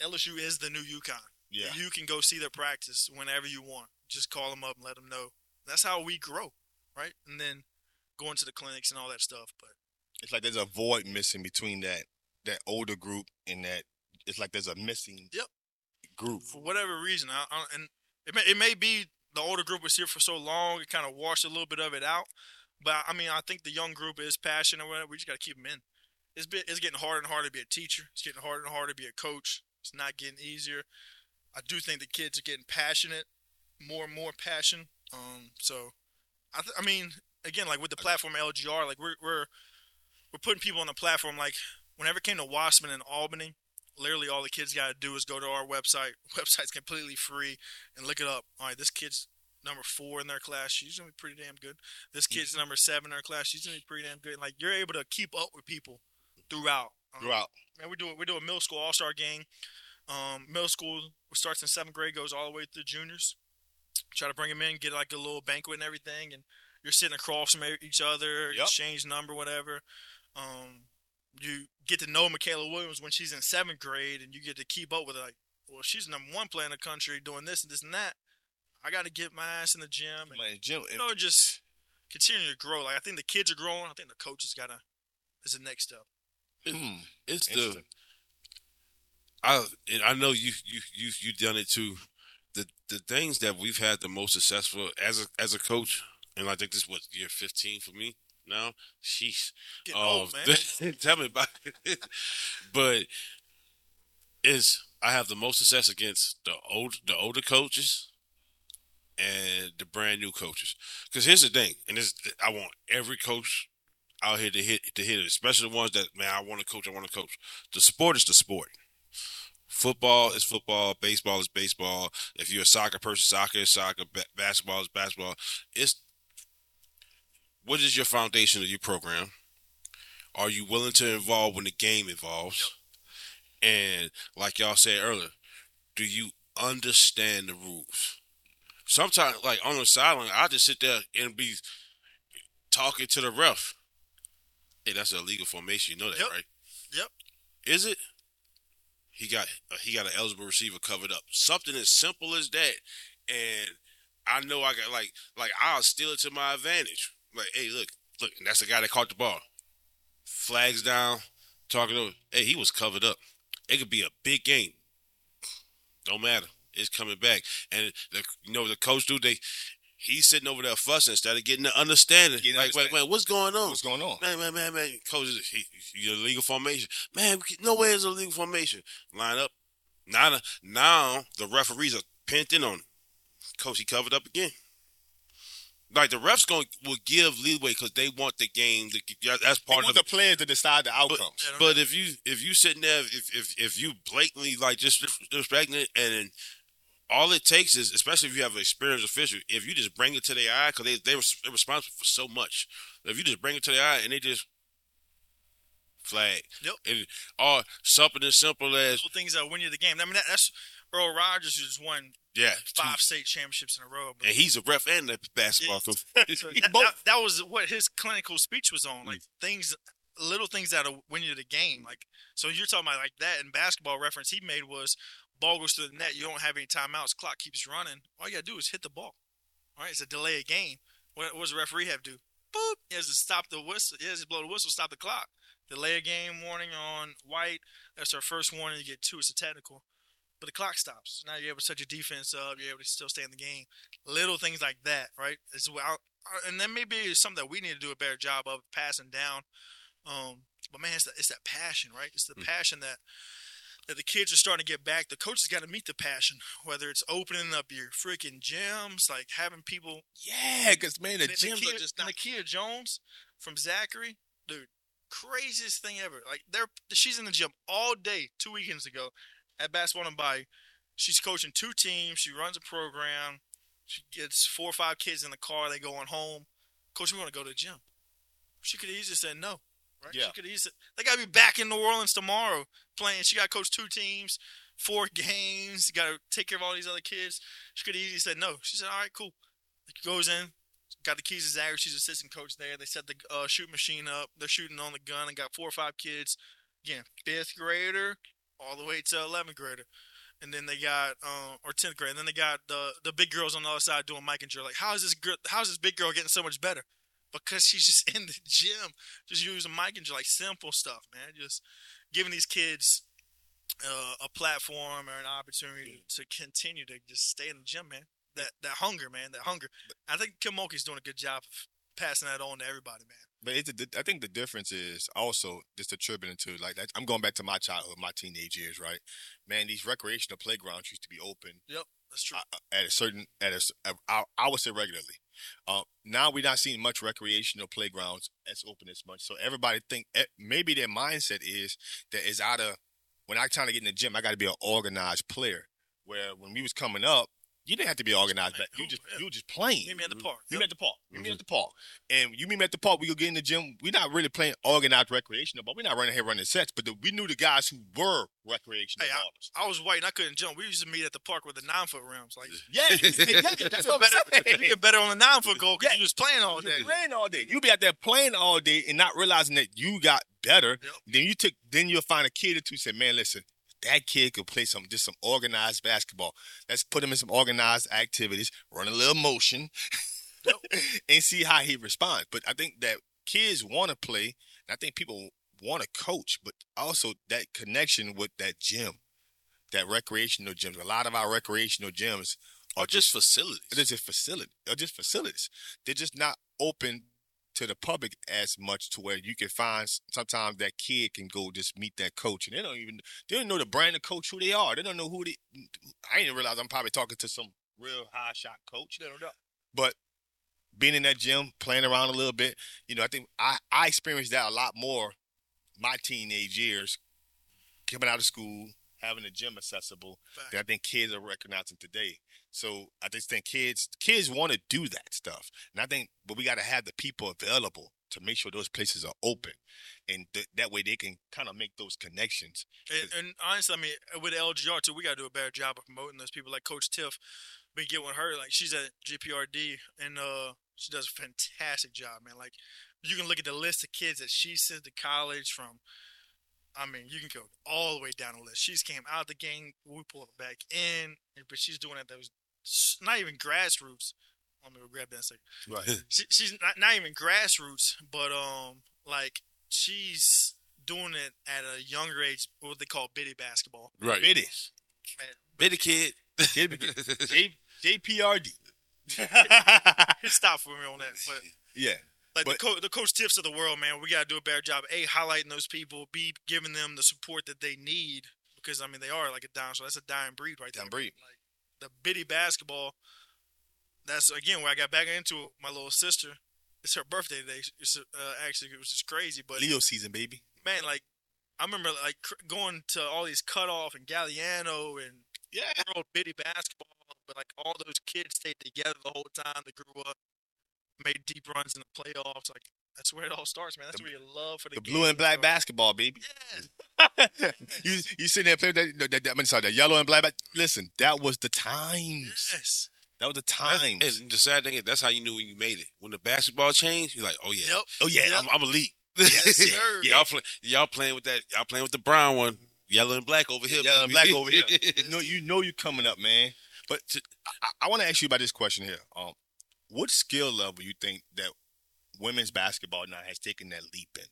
LSU is the new UConn. Yeah. You can go see their practice whenever you want. Just call them up and let them know. That's how we grow, right? And then going to the clinics and all that stuff. But It's like there's a void missing between that that older group and that. It's like there's a missing. Yep. Group. for whatever reason, I, I, and it may, it may be the older group was here for so long, it kind of washed a little bit of it out. But I mean, I think the young group is passionate. whatever. We just got to keep them in. It's been, it's getting harder and harder to be a teacher. It's getting harder and harder to be a coach. It's not getting easier. I do think the kids are getting passionate, more and more passion. Um, so, I, th- I mean, again, like with the platform LGR, like we're we're we're putting people on the platform. Like whenever it came to Wossman and Albany, literally all the kids got to do is go to our website. [laughs] Website's completely free and look it up. All right, this kid's number four in their class. She's gonna be pretty damn good. This kid's number seven in her class. She's gonna be pretty damn good. And, like you're able to keep up with people throughout. Um, Throughout. Man, we do we do a middle school all star game. Um, middle school starts in seventh grade, goes all the way through juniors. Try to bring them in, get like a little banquet and everything, and you're sitting across from each other, Yep. exchange number, whatever. Um, you get to know Mikaylah Williams when she's in seventh grade, and you get to keep up with her. Like, well, she's number one player in the country, doing this and this and that. I got to get my ass in the gym, and Man, Jim, you know, just continue to grow. Like I think the kids are growing. I think the coaches gotta is the next step. hmm, [clears throat] It's the. I and I know you you you you done it too. The the things that we've had the most successful as a as a coach, and I think this was year fifteen for me now. Sheesh. Getting Oh, old, man. [laughs] tell me about it. [laughs] but is I have the most success against the old the older coaches and the brand new coaches. Because here's the thing, and this I want every coach out here to hit to hit it, especially the ones that man I want to coach. I want to coach. The sport is the sport. Football is football. Baseball is baseball. If you're a soccer person, soccer is soccer. Ba- basketball is basketball. It's what is your foundation of your program? Are you willing to involve when the game evolves? And like y'all said earlier, do you understand the rules? Sometimes, like on the sideline, I just sit there and be talking to the ref. Hey, that's an illegal formation. You know that, Yep. right? Yep. Is it? He got uh, he got an eligible receiver covered up. Something as simple as that, and I know I got like like I'll steal it to my advantage. Like, hey, look, look, and that's the guy that caught the ball. Flags down, talking to. him. Hey, he was covered up. It could be a big game. Don't matter. It's coming back, and the you know the coach dude, they. He's sitting over there fussing instead of getting the understanding. Getting like, wait, understanding. wait, what's going on? What's going on? Man, man, man, man. Coach, he, he, your legal formation. Man, no way is a legal formation. Line up. Now, now the referees are pinned in on him. Coach, he covered up again. Like the refs going will give leeway because they want the game. To, yeah, that's They part want of the players to decide the outcomes. Yeah, but if you if you sitting there if if if you blatantly like just disrespecting it and then all it takes is especially if you have an experienced official if you just bring it to their eye because they they were they're responsible for so much if you just bring it to their eye and they just flag. Yep. And, or something as simple as Little things that win you the game. I mean, that, that's Earl Rogers who's won yeah, five state championships in a row. But and he's a ref and a basketball coach. [laughs] So that, that, that was what his clinical speech was on, like Mm. things, little things that'll win you the game. Like, so you're talking about like that in basketball. Reference he made was ball goes to the net. You don't have any timeouts. Clock keeps running. All you gotta do is hit the ball. All right, it's a delay a game. What, what does the referee have to do? Boop. He has to stop the whistle. He has to blow the whistle, stop the clock. Delay a game warning on white. That's our first warning. You get two. It's a technical. But the clock stops. Now you're able to set your defense up. You're able to still stay in the game. Little things like that, right? Is well, and then maybe it's something that we need to do a better job of passing down. Um, but man, it's, that it's that passion, right? It's the passion that that the kids are starting to get back. The coaches got to meet the passion, whether it's opening up your freaking gyms, like having people. Yeah, because man, the Ni- gyms Nakia, are just not. Nakia Jones from Zachary, dude, craziest thing ever. Like they're she's in the gym all day. Two weekends ago, at basketball and by, she's coaching two teams. She runs a program. She gets four or five kids in the car. They going home. Coach, we want to go to the gym. She could easily said no. Right? Yeah. She could easily. They got to be back in New Orleans tomorrow playing. She got to coach two teams, four [laughs] games. Got to take care of all these other kids. She could easily said no. She said, all right, cool. Goes in, got the keys to Zachary. She's assistant coach there. They set the uh, shoot machine up. They're shooting on the gun and got four or five kids. Again, fifth grader all the way to 11th grader. And then they got, uh, or 10th grade. And then they got the the big girls on the other side doing Mikan drill. Like, how is this girl, how is this big girl getting so much better? Because she's just [laughs] in the gym, just using Mikan drill, like simple stuff, man. Just giving these kids uh, a platform or an opportunity to continue to just stay in the gym, man. That that hunger, man. That hunger. I think Kim Mulkey's doing a good job of passing that on to everybody, man. But it's a, I think the difference is also just attributing to like I'm going back to my childhood, my teenage years, right? Man, these recreational playgrounds used to be open Yep, that's true. uh, at a certain at a uh, I, I would say regularly. Uh, now we're not seeing much recreational playgrounds as open as much. So everybody think eh, maybe their mindset is that is out of when I trying to get in the gym, I got to be an organized player. Where when we was coming up, you didn't have to be organized, but you just you were just playing. Meet me at the mm-hmm. park. You Yep. met the park. You meet at the mm-hmm. park. And you meet me at the park, we go get in the gym. We're not really playing organized recreational, but we're not running here running sets. But the, we knew the guys who were recreational Hey, ballers. I was white and I couldn't jump. We used to meet at the park with the nine foot rims. Like [laughs] Yeah, yeah, that's [laughs] what I'm better, saying. you get better on the nine foot goal because Yeah. you was playing all day. playing all day. You be out there playing all day and not realizing that you got better. Yep. Then you took. Then you'll find a kid or two say, "Man, listen, that kid could play some just some organized basketball. Let's put him in some organized activities, run a little motion, [laughs] and see how he responds." But I think that kids want to play, and I think people want to coach, but also that connection with that gym, that recreational gym. A lot of our recreational gyms or just facilities. they're just facility. They're just facilities. They're just not open to the public as much to where you can find sometimes that kid can go just meet that coach and they don't even they don't know the brand of coach who they are. They don't know who they. I didn't realize I'm probably talking to some real high shot coach, No doubt. but being in that gym, playing around a little bit, you know, I think I I experienced that a lot more my teenage years, coming out of school, having a gym accessible Fact. that I think kids are recognizing today. So I just think kids kids want to do that stuff, and I think, but we got to have the people available to make sure those places are open, and th- that way they can kind of make those connections. And, and honestly, I mean, with LGR too, we got to do a better job of promoting those people. Like Coach Tiff, we get with her. Like she's at JPRD, and uh, she does a fantastic job, man. Like you can look at the list of kids that she sent to college from. I mean, you can go all the way down the list. She's came out the game, we pull it back in, but she's doing it. S- not even grassroots. Let me grab that second Right. she, she's not, not even grassroots, but um, like she's doing it at a younger age, what they call bitty basketball. right. Biddy, Man, Bitty kid. [laughs] J, JPRD. it [laughs] stopped for me on that, but yeah, like But- the co- the coach tips of the world, man, we gotta do a better job. A highlighting those people, B giving them the support that they need because I mean they are like a dying, so that's a dying breed right there. Dying breed. Like the bitty basketball. That's again where I got back into it. My little sister. It's her birthday today. It's uh, actually it was just crazy, but Leo season, baby. man, like I remember like cr- going to all these Cut Off and Galliano and Yeah, World Bitty basketball, but like all those kids stayed together the whole time. They grew up. Made deep runs in the playoffs. Like that's where it all starts, man. That's where your love for the, The game blue and black starts. basketball, baby. Yeah, [laughs] you you sitting there playing that, that, that, I'm sorry, the yellow and black. But listen, that was the times. yes. That was the That's- times. And the sad thing is, that's how you knew when you made it. When the basketball changed, you're like, oh yeah, Yep. Oh yeah, Yep. I'm, I'm elite. Yes, sir. [laughs] y'all play, y'all playing with that. Y'all playing with the brown one, yellow and black over here. Yellow and black over [laughs] here. No, you know, you know, you're coming up, man. But to, I, I want to ask you about this question here. Um, what skill level you think that women's basketball now has taken that leap in?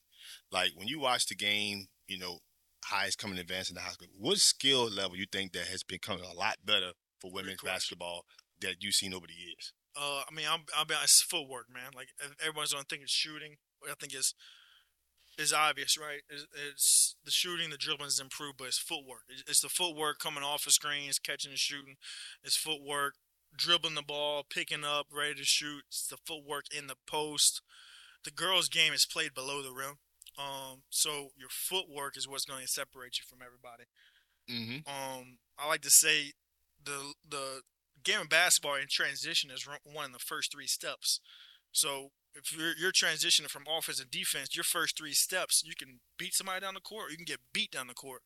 Like when you watch the game, you know, highest coming advance in the high school. What skill level you think that has become a lot better for women's basketball that you've seen over the years? Uh, I mean, I'm, I'll be honest, it's footwork, man. Like everyone's gonna think it's shooting. I think it's is obvious, right? It's, it's the shooting, the dribbling is improved, but it's footwork. It's, it's the footwork coming off of screens, catching and shooting. It's footwork, dribbling the ball, picking up, ready to shoot. The footwork in the post. The girls' game is played below the rim, um, so your footwork is what's going to separate you from everybody. Mm-hmm. Um, I like to say the the game of basketball in transition is one of the first three steps. So if you're you're transitioning from offense and defense, your first three steps, you can beat somebody down the court, or you can get beat down the court.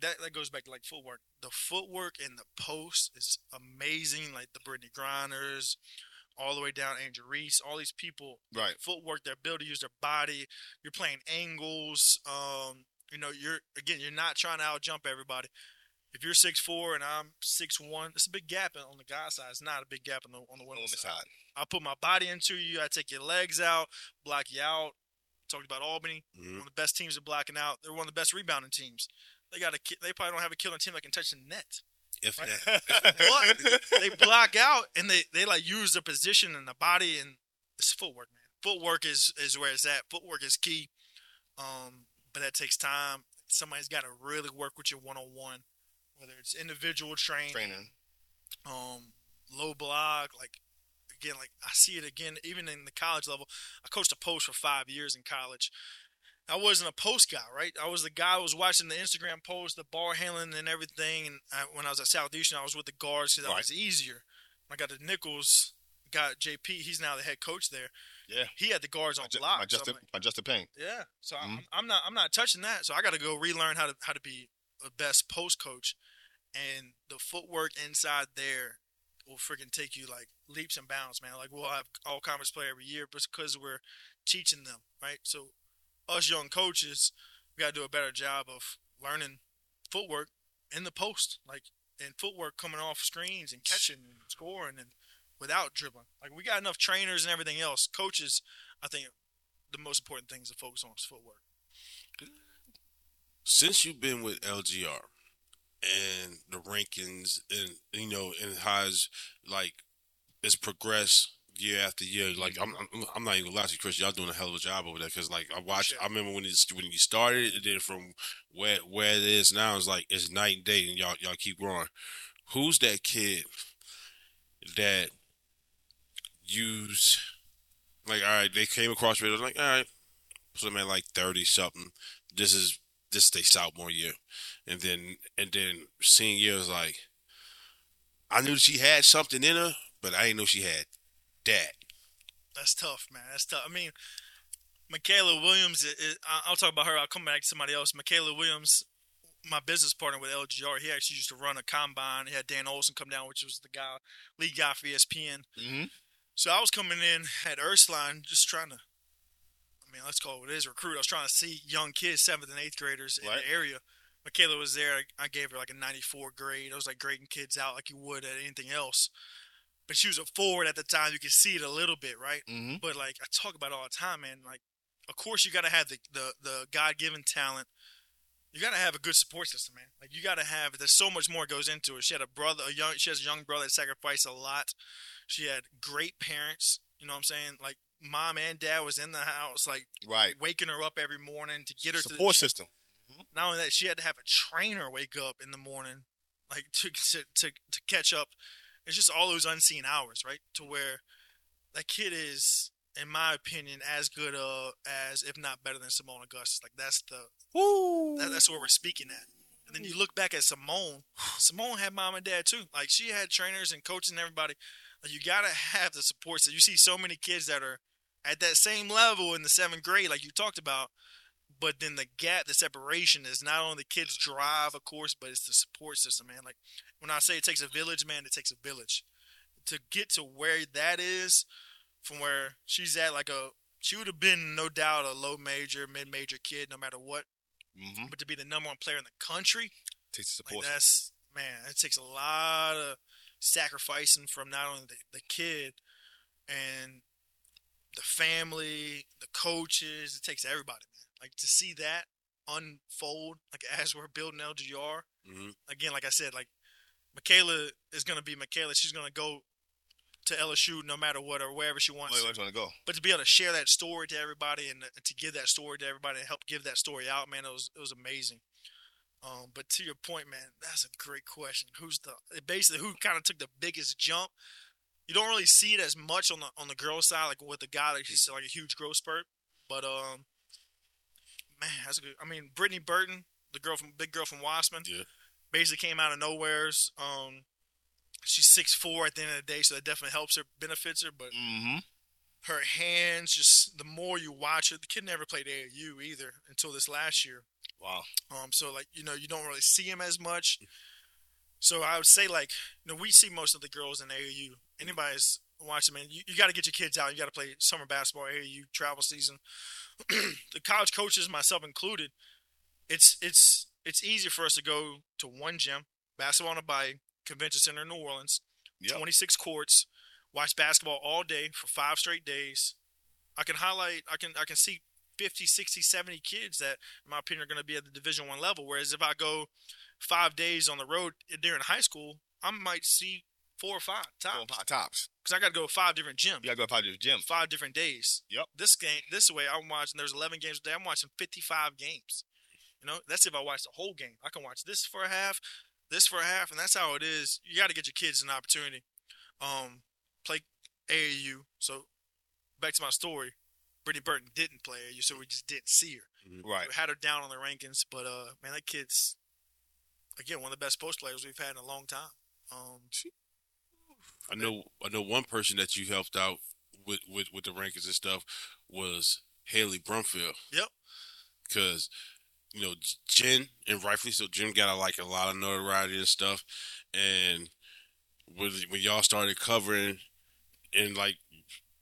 That that goes back to like footwork. The footwork in the post is amazing. Like the Brittney Griners, all the way down Angel Reese, all these people Right. footwork, their ability to use their body. You're playing angles. Um, you know, you're again, you're not trying to out jump everybody. If you're six four and I'm six one, it's a big gap on the guy side. It's not a big gap on the on the women's side. side. I put my body into you. I take your legs out, block you out. Talked about Albany, Mhm. one of the best teams at blocking out. They're one of the best rebounding teams. They got a they probably don't have a killing team that can touch the net. If Right. that. [laughs] But they block out and they, they like use the position and the body and it's footwork, man. Footwork is is where it's at. Footwork is key. Um, but that takes time. Somebody's got to really work with you one on one, whether it's individual training, Training. um, low block, like again, like I see it again, even in the college level. I coached a post for five years in college. I wasn't a post guy, right? I was the guy who was watching the Instagram post, the bar handling and everything. And I, when I was at Southeastern, I was with the guards because that Right. was easier. I got the Nicholls, got JP. He's now the head coach there. Yeah. He had the guards on My, block. my so like, my Justin Payne. yeah, so Mhm. I'm, I'm not I'm not touching that. So I got to go relearn how to how to be the best post coach, and the footwork inside there will freaking take you like leaps and bounds, man. Like we'll have all conference play every year, but because we're teaching them, right? So us young coaches, we got to do a better job of learning footwork in the post, like and footwork coming off screens and catching and scoring and without dribbling. Like we got enough trainers and everything else. Coaches, I think the most important thing is to focus on is footwork. since you've been with LGR and the rankings and you know and how it's like it's progressed year after year. Like I'm, I'm, I'm not even gonna lie to you, Kris. Y'all doing a hell of a job over there because like I watched. I remember when it's when you started, and then from where where it is now, it's like it's night and day, and y'all y'all keep growing. Who's that kid that use like all right? They came across was like, all right, so I'm at like thirty something. This is this is their sophomore year, and then and then senior year was like, I knew she had something in her, but I didn't know she had that. That's tough, man. That's tough. I mean, Mikaylah Williams. It, it, I- I'll talk about her. I'll come back to somebody else. Mikaylah Williams, my business partner with LGR. He actually used to run a combine. He had Dan Olson come down, which was the guy, lead guy for ESPN. Mm-hmm. So I was coming in at Ursuline, just trying to. I mean, let's call it what it is. Recruit. I was trying to see young kids, seventh and eighth graders in Right. the area. Mikaylah was there. I, I gave her like a 94 grade. I was like grading kids out like you would at anything else. But she was a forward at the time. You could see it a little bit, right? Mm-hmm. But like I talk about it all the time, man. Like, of course you got to have the the, the God given talent. You got to have a good support system, man. Like you got to have. There's so much more goes into it. She had a brother, a young. She has a young brother that sacrificed a lot. She had great parents. You know what I'm saying? Like mom and dad was in the house, like Right. waking her up every morning to get her to the Support gym. system. Not only that, she had to have a trainer wake up in the morning, like to to to, to catch up. It's just all those unseen hours, right? To where that kid is, in my opinion, as good uh, as, if not better than Seimone Augustus. Like that's the that, that's where we're speaking at. And then you look back at Seimone. [sighs] Seimone had mom and dad too. Like she had trainers and coaches and everybody. Like, you gotta have the support. So you see so many kids that are at that same level in the seventh grade, like you talked about, but then the gap, the separation is not only the kids' drive, of course, but it's the support system, man. Like when I say it takes a village, man, it takes a village to get to where that is from where she's at. Like a she would have been no doubt a low major, mid major kid, no matter what. Mm-hmm. But to be the number one player in the country, Takes the like support. that's man, it takes a lot of sacrificing from not only the, the kid and the family, the coaches. It takes everybody. Like to see that unfold, like [laughs] as we're building LGR. Mhm. Again, like I said, like Mikaylah is gonna be Mikaylah. She's gonna go to LSU no matter what or wherever she wants. Where to go? But to be able to share that story to everybody and to give that story to everybody and help give that story out, man, it was it was amazing. Um, but to your point, man, that's a great question. Who's the basically who kind of took the biggest jump? You don't really see it as much on the on the girl side, like with the guy like he's like a huge growth spurt. But um, man, that's a good. I mean, Brittany Burton, the girl from big girl from Wossman, Yeah. basically came out of nowheres. Um, she's six four at the end of the day, so that definitely helps her, benefits her. But Mm-hmm. her hands, just the more you watch it, the kid never played AAU either until this last year. Wow. Um, so like you know you don't really see him as much. So I would say like you know we see most of the girls in AAU. Anybody's watching, man, you, you got to get your kids out. You got to play summer basketball, AAU travel season. [clears throat] the college coaches, myself included, it's it's it's easy for us to go to one gym, basketball on a bike, convention center in New Orleans, Yep. 26 courts, watch basketball all day for five straight days. I can highlight, I can I can see 50, 60, 70 kids that, in my opinion, are going to be at the Division One level. Whereas if I go five days on the road during high school, I might see four or five Four, tops five tops. because I got to go five different gyms, You gotta go five different gyms. five different days. Yep. This game, this way, I'm watching. There's 11 games a day. I'm watching 55 games. You know, that's if I watch the whole game. I can watch this for a half, this for a half, and that's how it is. You got to get your kids an opportunity. Um, play AAU. So back to my story. Brittany Burton didn't play AAU, so we just didn't see her. Right. We had her down on the rankings, but uh, man, that kid's again one of the best post players we've had in a long time. Um, I know I know one person that you helped out with with, with the rankings and stuff was Haley Brumfield. Yep. Because you know Jen and rightfully so, Jen got a, like a lot of notoriety and stuff, and when when y'all started covering and like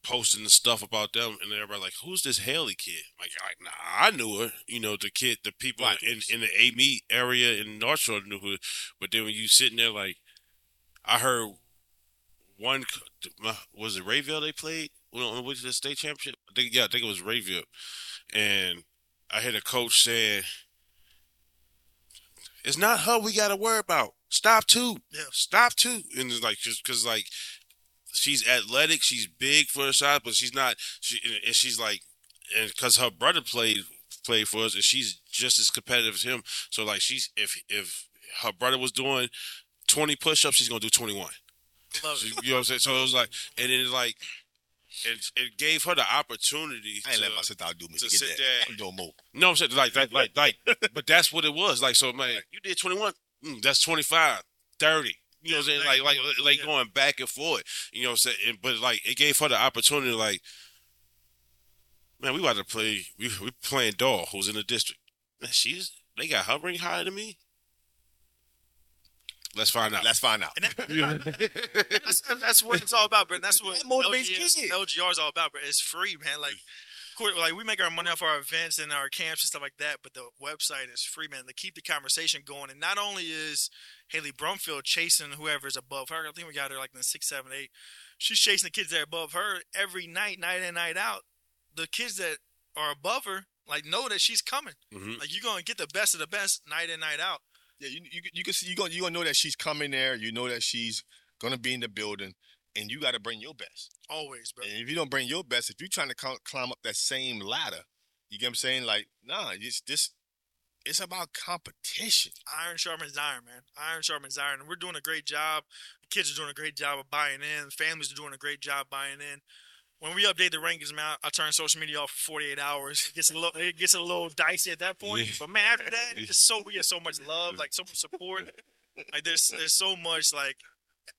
posting the stuff about them, and everybody like, who's this Haley kid? Like, like nah, I knew her. You know, the kid, the people Right. in in the Amite area in North Shore knew her, but then when you sitting there like, I heard one was it Rayville they played when was the state championship? I think yeah, I think it was Rayville, and I heard a coach saying, "It's not her we got to worry about. Stop two, Yeah. stop two, and it's like just because like she's athletic, she's big for her size, but she's not. She and she's like, and because her brother played played for us, and she's just as competitive as him. So like she's if if her brother was doing twenty push-ups, she's gonna do twenty one. Love it. you know what I'm saying? So it was like, and then it's like, it, it gave her the opportunity I ain't to, let my sister outdo me. to Forget sit that. there. I'm doing more. no, I'm saying like, like, like, like, but that's what it was. Like, so man, you did 21, mm, that's 25, 30. You know what I'm saying? Like, like, like going back and forth. You know what I'm saying? And- But like, it gave her the opportunity. Like, man, we about to play. We we playing Doll, who's in the district. Man, she's they got her ring higher than me. Let's find out. Let's find out. That, [laughs] that's, that's what it's all about, bro. That's what That motivates LGS. LGR is all about, bro. It's free, man. Like, course, like we make our money off our events and our camps and stuff like that, but the website is free, man. To keep the conversation going, and not only is Haley Brumfield chasing whoever's above her, I think we got her like in the six, seven, eight. She's chasing the kids that are above her every night, night in, night out. The kids that are above her, like, know that she's coming. Mhm. Like, you're gonna get the best of the best night in, night out. Yeah, you you you can see you gonna you gonna know that she's coming there. You know that she's gonna be in the building, and you got to bring your best. Always, bro. And if you don't bring your best, if you're trying to cl- climb up that same ladder, you get what I'm saying? Like, nah, it's this. It's about competition. iron sharpens iron, man. Iron sharpens iron, and we're doing a great job. The kids are doing a great job of buying in. Families are doing a great job buying in. When we update the rankings, man, I turn social media off for 48 hours. It gets a little, it gets a little dicey at that point. Yeah. But man, after that, it's so we get so much love, like so much support. [laughs] Like there's there's so much like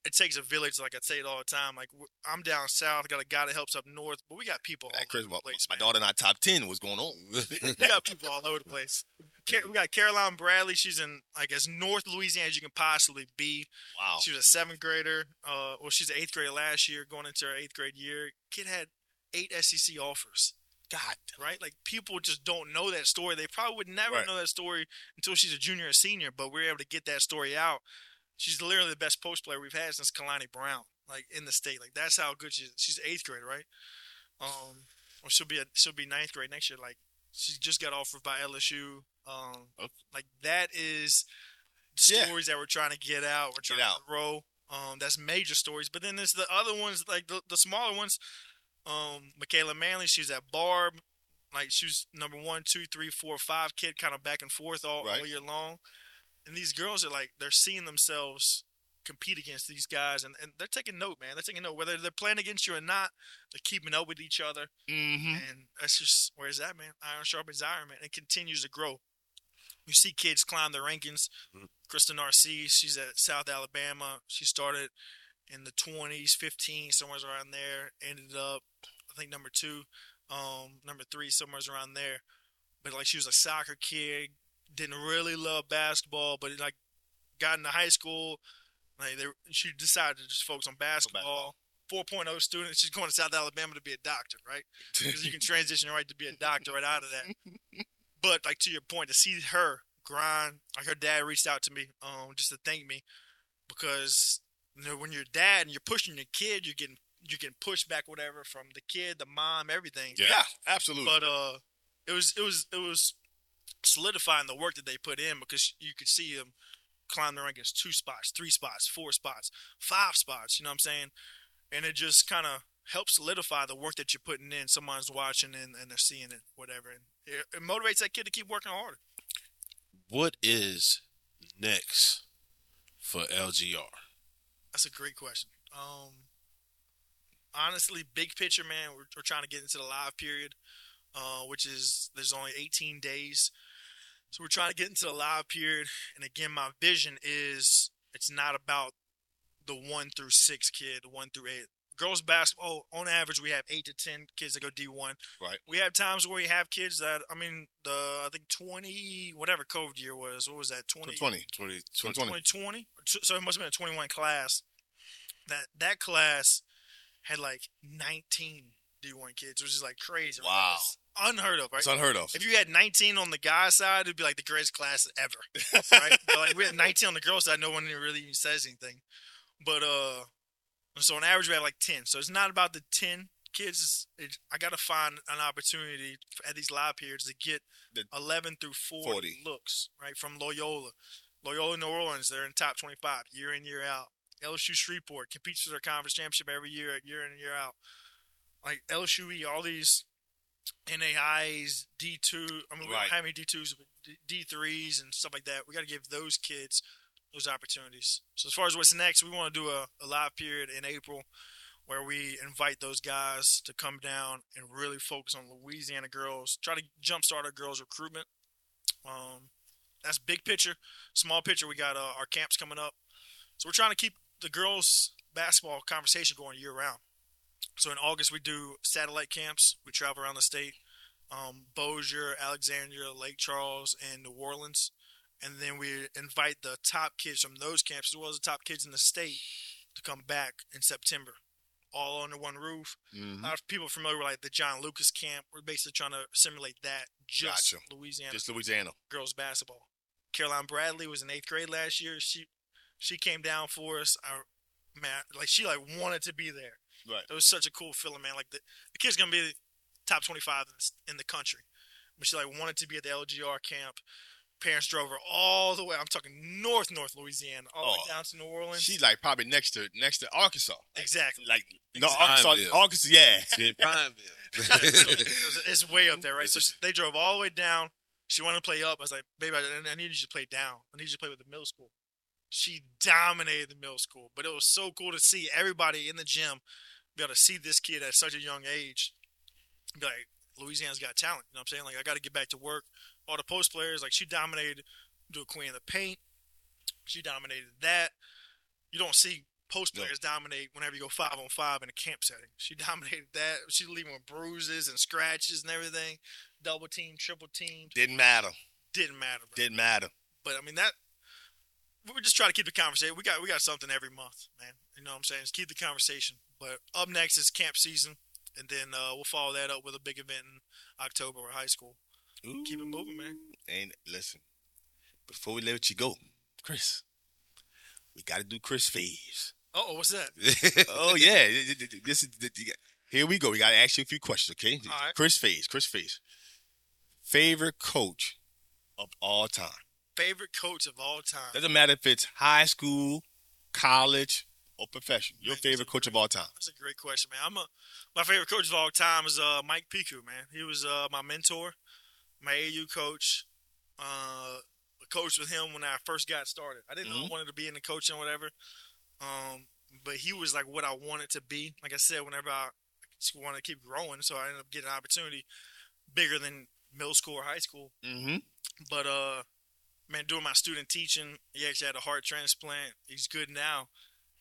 it takes a village. Like I say it all the time. Like I'm down south, got a guy that helps up north, but we got people all Like Kris, over my, the place. my man. daughter not top ten. What's going on? [laughs] we got [laughs] people all over the place. We got Caroline Bradley. She's in like as North Louisiana as you can possibly be. Wow. She was a seventh grader. Uh, well, she's an eighth grader last year, going into her eighth grade year. Kid had eight SEC offers. God. Right? Like people just don't know that story. They probably would never Right. know that story until she's a junior or senior. But we're able to get that story out. She's literally the best post player we've had since Kalani Brown, like in the state. Like that's how good she is. She's eighth grade, right? Um, or she'll be a, she'll be ninth grade next year. Like she just got offered by LSU. Um, Okay. like that is Yeah. stories that we're trying to get out. We're trying out. to grow. Um, that's major stories. But then there's the other ones, like the, the smaller ones. Um, Michaela Manley, she's at Barb. Like she was number one, two, three, four, five kid, kind of back and forth all, Right. all year long. And these girls are like they're seeing themselves compete against these guys, and, and they're taking note, man. They're taking note whether they're playing against you or not. They're keeping up with each other, Mm-hmm. and that's just where's that, man? Iron sharpens iron, man. It continues to grow. You see kids climb the rankings. Mhm. Krista Narcisse, she's at South Alabama. She started in the 20s, 15, somewhere around there. Ended up, I think, number two, um, number three, somewhere around there. But like, she was a soccer kid, didn't really love basketball, but like, got into high school. Like, they, she decided to just focus on basketball. 4.0 student. She's going to South Alabama to be a doctor, right? [laughs] Because you can transition right to be a doctor right out of that. [laughs] But like to your point, to see her grind, like her dad reached out to me, um, just to thank me, because you know when you're dad and you're pushing your kid, you're getting you're getting pushed back, whatever, from the kid, the mom, everything. Yeah, absolutely. But uh, it was it was it was solidifying the work that they put in because you could see them climb the rankings two spots, three spots, four spots, five spots. You know what I'm saying? And it just kind of helps solidify the work that you're putting in. Someone's watching and, and they're seeing it, whatever, and it, it motivates that kid to keep working harder. what is next for LGR? That's a great question. Um, honestly, big picture, man, we're, we're trying to get into the live period, uh, which is there's only 18 days, so we're trying to get into the live period. And again, my vision is it's not about the one through six kid, the one through eight. Girls basketball, on average, we have eight to ten kids that go D1. Right. We have times where we have kids that, I mean, the I think 20, whatever COVID year was, what was that? 20, 20. 20, 20. 2020. So it must have been a 21 class. That that class had like 19 D1 kids, which is like crazy. Wow. It's unheard of, right? It's unheard of. If you had 19 on the guy side, it'd be like the greatest class ever, [laughs] right? but like we had 19 on the girl side, no one really even says anything. But uh, so on average we have like 10. So it's not about the 10 kids. It's, it's, I got to find an opportunity at these live periods to get The- 11 through 40, 40. looks right from Loyola, Loyola New Orleans. They're in top 25 year in year out. LSU Shreveport competes for their conference championship every year, year in and year out. Like LSU, E, all these NAIs, D two. I mean, we Right. don't have any D twos, but D threes and stuff like that. We got to give those kids those opportunities. So as far as what's next, we want to do a, a live period in April where we invite those guys to come down and really focus on Louisiana girls. Try to jumpstart our girls recruitment. Um, that's big picture. Small picture, we got uh, our camps coming up. So we're trying to keep the girls basketball conversation going year round. So in August we do satellite camps. We travel around the state, um, Bossier, Alexandria, Lake Charles, and New Orleans, and then we invite the top kids from those camps as well as the top kids in the state to come back in September, all under one roof. Mhm. A lot of people familiar with like the John Lucas camp. We're basically trying to simulate that, just Gotcha. Louisiana Just Louisiana. girls basketball. Caroline Bradley was in eighth grade last year. She she came down for us. I, man, like she like wanted to be there. Right. It was such a cool feeling, man. Like the, the kid's gonna be the top twenty five in, the- in the country, but she like wanted to be at the LGR camp. Parents drove her all the way. I'm talking north, North Louisiana, all the way Oh. down to New Orleans. She's like probably next to next to Arkansas. exactly. Like no Pineville. Arkansas, Arkansas, yeah. [laughs] in Pineville. [laughs] it's, it's way up there, right? So It's- they drove all the way down. She wanted to play up. I was like, baby, I, I need you to play down. I need you to play with the middle school. She dominated the middle school, but it was so cool to see everybody in the gym be able to see this kid at such a young age. Be like, Louisiana's got talent. You know what I'm saying? Like, I got to get back to work. All the post players, like, she dominated, do a queen of the paint. She dominated that. You don't see post No. players dominate whenever you go five on five in a camp setting. She [laughs] dominated that. She leaving with bruises and scratches and everything. Double team, triple team, Didn't matter. didn't matter. Bro. Didn't matter. But I mean that we're just trying to keep the conversation. We got we got something every month, man. You know what I'm saying? Just keep the conversation. But up next is camp season, and then uh, we'll follow that up with a big event in October or high school. Keep it moving, man. And listen, before we let you go, Kris, we got to do Kris Faves. Oh, what's that? [laughs] oh yeah, this is here we go. We got to ask you a few questions, okay? Right. Kris Faves. Kris Faves. Favorite coach of all time. Favorite coach of all time. Doesn't matter if it's high school, college, or professional. Your Man, favorite coach of all time. That's a great question, man. I'm a my favorite coach of all time is uh, Mike Piku, man. He was uh, my mentor, my AU coach. Uh, I coached with him when I first got started. I didn't know I Mhm. wanted to be in the coaching or whatever, um, but he was like what I wanted to be. Like I said, whenever I just wanted to keep growing, so I ended up getting an opportunity bigger than middle school or high school. Mm-hmm. But uh, man, doing my student teaching, he actually had a heart transplant. He's good now,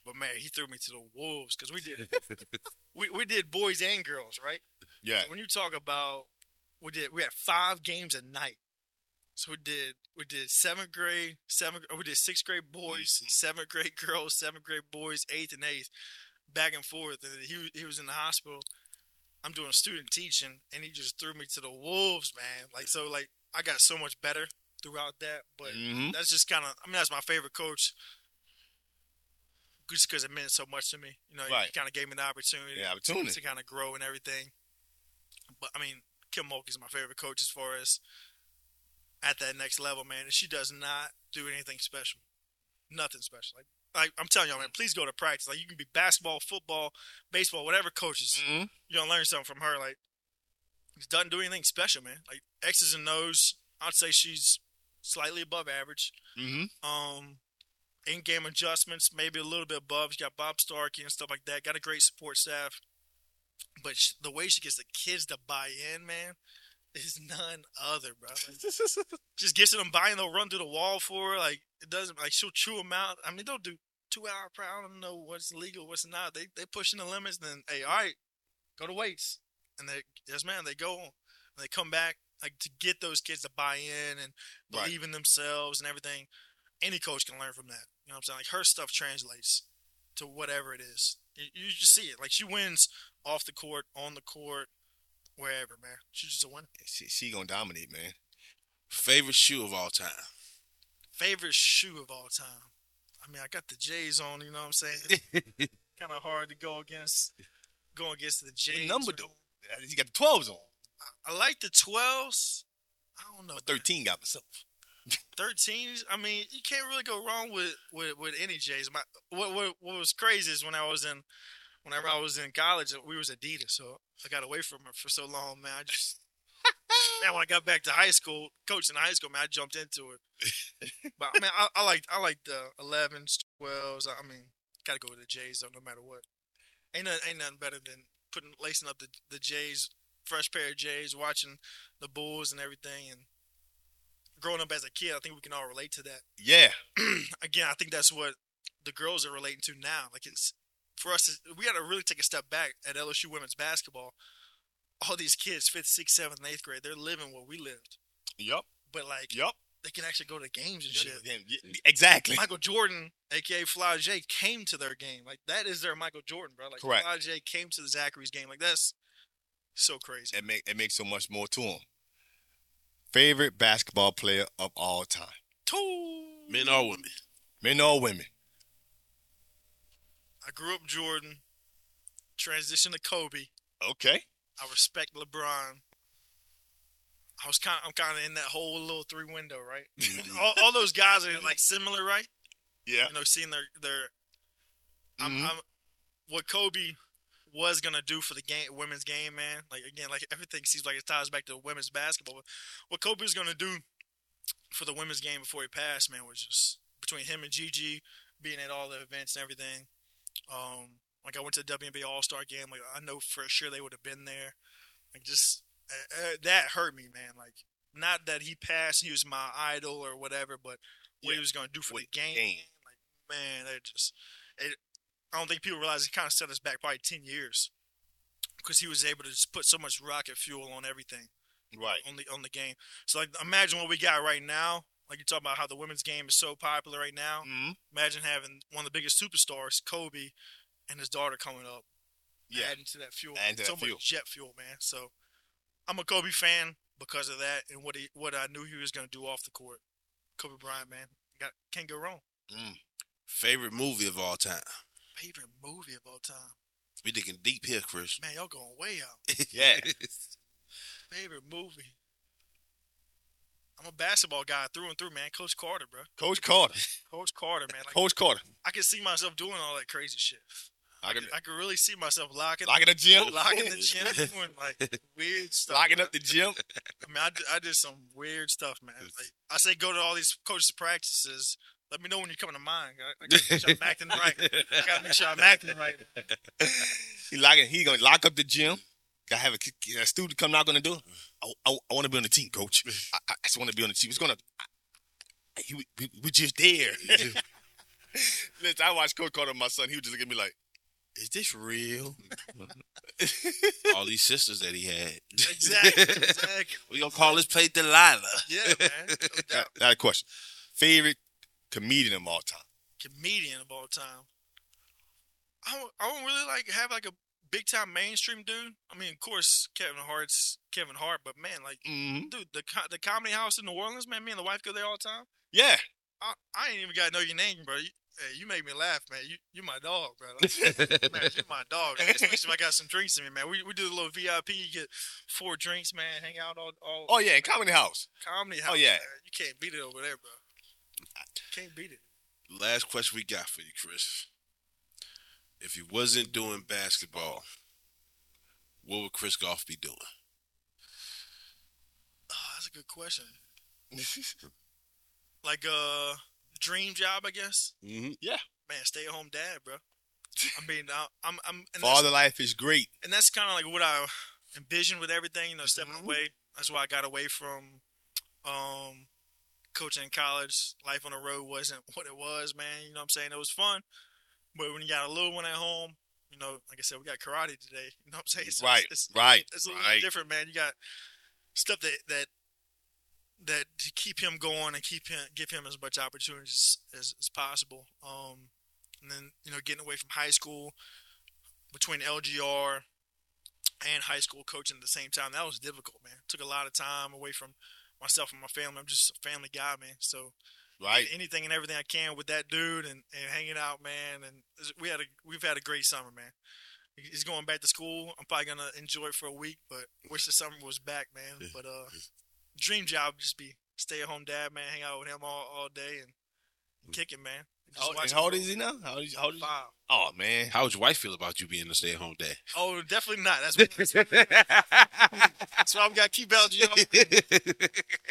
but man, he threw me to the wolves because we did [laughs] we, we did boys and girls, right? Yeah. When you talk about we did we had five games a night. So we did we did seventh grade, seventh we did sixth grade boys, Mhm. seventh grade [laughs] girls, seventh grade boys, eighth and eighth, back and forth. And he he was in the hospital. I'm doing student teaching, and he just threw me to the wolves, man. Like so, like I got so much better throughout that. But Mm-hmm. that's just kind of I mean that's my favorite coach. Just because it meant so much to me, you know, Right. he kind of gave me the opportunity opportunity. to kind of grow and everything. But I mean, Kim Mulkey is my favorite coach as far as at that next level, man. And she does not do anything special, nothing special. Like, like I'm telling y'all, man, please go to practice. Like you can be basketball, football, baseball, whatever coaches. Mm-hmm. You're gonna learn something from her. Like, she doesn't do anything special, man. Like X's and O's. I'd say she's slightly above average. Mm-hmm. Um, in-game adjustments, maybe a little bit above. She got Bob Starkey and stuff like that. Got a great support staff, but sh- the way she gets the kids to buy in, man, is none other, bro. Like, [laughs] just gets them buying. They'll run through the wall for her. Like it doesn't like she'll chew them out. I mean, they'll do two hour per. I don't know what's legal, what's not. They they pushing the limits. Then hey, all right, go to weights, and they yes, man, they go. And they come back like to get those kids to buy in and Right. believe in themselves and everything. Any coach can learn from that. You know what I'm saying? Like her stuff translates to whatever it is. You, you just see it. Like she wins off the court, on the court, wherever, man. She's just a winner. She, she gonna dominate, man. Favorite shoe of all time. Favorite shoe of all time. I mean, I got the J's on. You know what I'm saying? [laughs] kind of hard to go against. Going against the J's. number man. though? You got the twelves on. I like the 12s. I don't know. Thirteen got myself. 13s. I mean, you can't really go wrong with with, with any J's. My what, what what was crazy is when I was in whenever I was in college, we was Adidas, so I got away from it for so long, man. I just [laughs] man, when I got back to high school, coaching high school, man, I jumped into it. [laughs] but I mean, I, I like I like the 11s, 12s. I mean, gotta go with the J's though, no matter what. Ain't nothing, ain't nothing better than putting lacing up the the J's, fresh pair of J's, watching the Bulls and everything, and growing up as a kid, I think we can all relate to that. [clears throat] Yeah. Again, I think that's what the girls are relating to now. Like it's for us, to, we got to really take a step back at LSU women's basketball. All these kids, fifth, sixth, seventh, and eighth grade, they're living what we lived, Yup. but like Yup. they can actually go to games and shit. Exactly. Michael Jordan, aka Flau'jae, came to their game. Like that is their Michael Jordan, bro. Like Correct. Flau'jae came to the Zachary's game. Like that's so crazy. It make it makes so much more to him. Favorite basketball player of all time, Two. Men or women. men or women. I grew up Jordan, transitioned to Kobe. Okay. I respect LeBron. I was kind, I'm kind of in that whole little three window, right? [laughs] all, all those guys are like similar, right? Yeah. You know, seeing their their, I'm, Mhm. I'm, what Kobe was gonna do for the game, women's game, man. Like again, like everything seems like it ties back to women's basketball. But what Kobe was gonna do for the women's game before he passed, man, was just between him and Gigi being at all the events and everything. Um, like I went to the WNBA All Star game. Like I know for sure they would have been there. Like just uh, uh, that hurt me, man. Like not that he passed, he was my idol or whatever, but what Yeah. he was gonna do for the game. game. Like man, they just I don't think people realize he kind of set us back probably ten years because he was able to just put so much rocket fuel on everything Right. on the on the game. So like, imagine what we got right now. Like you talk about how the women's game is so popular right now. Mm-hmm. Imagine having one of the biggest superstars, Kobe, and his daughter coming up, Yeah. adding to that fuel, Adding to so that fuel. much jet fuel, man. So I'm a Kobe fan because of that and what he what I knew he was going to do off the court. Kobe Bryant, man, got can't go wrong. Favorite movie of all time. Favorite movie of all time, We digging deep here, Kris. man. Y'all going way out. [laughs] Yeah. Favorite movie. I'm a basketball guy through and through, man. Coach Carter, bro. Coach Carter. Coach Carter, man. Like, Coach Carter. I can see myself doing all that crazy shit. I can, I can really see myself locking, locking the gym. locking the gym, [laughs] doing like weird stuff. locking man. up the gym. I mean, I did, I did some weird stuff, man. Like I say, go to all these coaches' practices. Let me know when you're coming to mine. I, I gotta make sure I'm acting right. I gotta make sure I'm acting right. [laughs] He locking. He gonna lock up the gym. Gotta have a, a student come knock on the door. I, I, I want to be on the team, coach. I, I just want to be on the team. It's gonna. I, he, we, we just there. [laughs] Listen, I watched Coach Carter my son. He would just look at me like, "Is this real?" [laughs] all these sisters that he had. Exactly. Exactly. we gonna call this play Delilah. Yeah, man. No doubt. Not a question. Favorite comedian of all time. Comedian of all time. I don't, I don't really like have like a big time mainstream dude. I mean, of course, Kevin Hart's Kevin Hart, but man, like, Mm-hmm. dude, the the comedy house in New Orleans, man. Me and the wife go there all the time. Yeah. I, I ain't even got to know your name, bro. You, hey, you make me laugh, man. You you my dog, bro. Like, [laughs] man, you're my dog. man. Especially if I got some drinks in me, man. We we do a little VIP. You get four drinks, man. Hang out all all. Oh yeah, comedy house. comedy house. oh, yeah. man. You can't beat it over there, bro. Can't beat it. Last question we got for you, Kris. If he wasn't doing basketball, what would Kris Goff be doing? Oh, that's a good question. [laughs] Like uh, dream job, I guess. Mm-hmm. Yeah, man, stay at home dad, bro. I mean, I, I'm I'm and Father life is great. and that's kind of like what I envisioned with everything. You know, stepping Mhm. away. That's why I got away from um, coaching in college. Life on the road wasn't [laughs] what it was, man. You know what I'm saying? It was fun, but when you got a little one at home, you know, like I said, we got karate today. [laughs] You know what I'm saying? So Right, It's, it's, right, It's a little right. different, man. You got stuff that that that to keep him going and keep him give him as much opportunities as, as possible. Um, and then you know, getting away from high school between LGR and high school coaching at the same time. That was difficult, man. Took a lot of time away from myself and my family. I'm just a family guy, man. So Right. anything and everything I can with that dude and, and hanging out, man. And we had a we've had a great summer, man. He's going back to school. I'm probably gonna enjoy it for a week, but wish the summer was back, man. But uh, dream job just be stay at home dad, man. Hang out with him all, all day and kick it, man. Just How, watch and him how old is he now? How old is, how old is? Five. Oh man. How would your wife feel about you being a stay-at-home dad? Oh, definitely not. That's what, [laughs] that's why I'm got to keep LG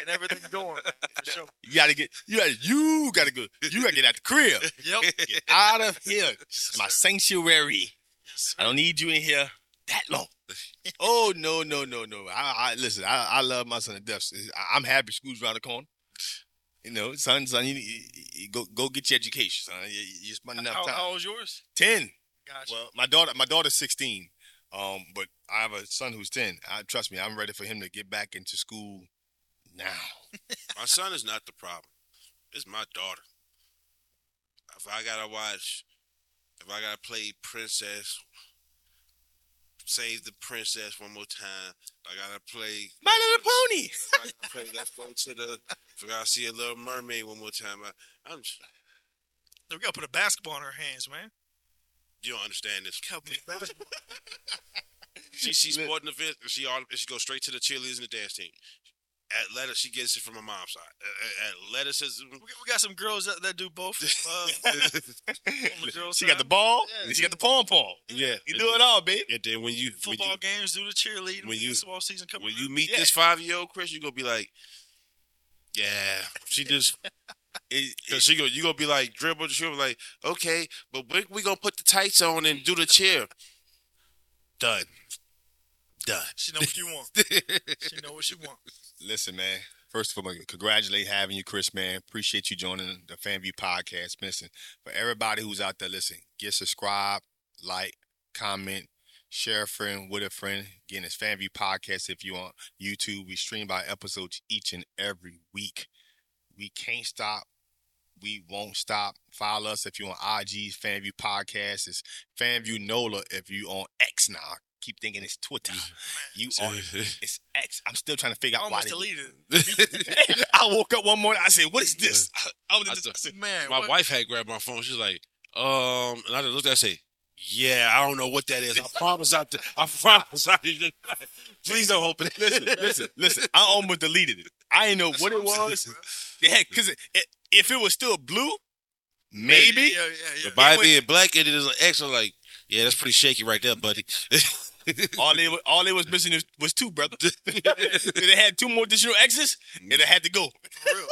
and everything going, for sure. You gotta get you gotta you gotta go you gotta get out the crib. Yep. Get out of here. Yes, My sir. sanctuary. Yes, I don't need you in here that long. [laughs] oh no no no no! I, I listen. I, I love my son to death. I'm happy school's around the corner. You know, son, son, you, you, you go go get your education, son. You, you spend enough How, time. how old's yours? Ten. Gotcha. Well, my daughter, my daughter's 16. Um, but I have a son who's 10. I trust me, I'm ready for him to get back into school now. [laughs] My son is not the problem. It's my daughter. If I gotta watch, if I gotta play princess, save the princess one more time. I gotta play. My Little Pony. if I gotta play let's go to the. [laughs] If I gotta see a Little Mermaid one more time. I, I'm. just- we got to put a basketball in her hands, man. You don't understand this. Gotta put a. She sees sporting events. and She all she goes straight to the cheerleaders and the dance team. Athletics, she gets it from her mom's side. A- a- Athleticism. We, we got some girls that, that do both. Uh, [laughs] on the girls' She got the ball. Yeah. and She got the pom pom. yeah, You do it all, babe. And then when you when football you, games, do the cheerleading. when you- basketball season coming. when you meet Yeah. this five year old Kris, you are gonna be like, yeah, she [laughs] just. It- Cause she go, you gonna be like dribble, dribble, like okay, but we we gonna put the tights on and do the chair. Done, done. she know what you want. [laughs] She know what she want. listen, man. First of all, congratulate having you, Kris. Man, appreciate you joining the FanView podcast. Listen, for everybody who's out there, listen, get subscribed, like, comment, share a friend with a friend. Again, it's FanView podcast. If you on YouTube, we stream by episodes each and every week. We can't stop. We won't stop. Follow us if you on IG, FanView Podcast. It's FanView NOLA if you on X now. Keep thinking it's Twitter. [laughs] [laughs] You on [laughs] it's X. I'm still trying to figure I out why. almost They, deleted. I woke up one morning. I said, "What is this?" I was I I said, Man, My what- wife had grabbed my phone. She's like, um, and I just looked at her and say, yeah, I don't know what that is. I promise I, I promise I didn't. Please don't open it. listen, listen, listen. I almost deleted it. I didn't know what it was. Yeah, because if it was still blue, maybe. Yeah, yeah, yeah. But by It being black, it is an X. I'm like, yeah, that's pretty shaky right there, buddy. [laughs] All they all they was missing was, two, brother. [laughs] they had two more additional X's, and it had to go.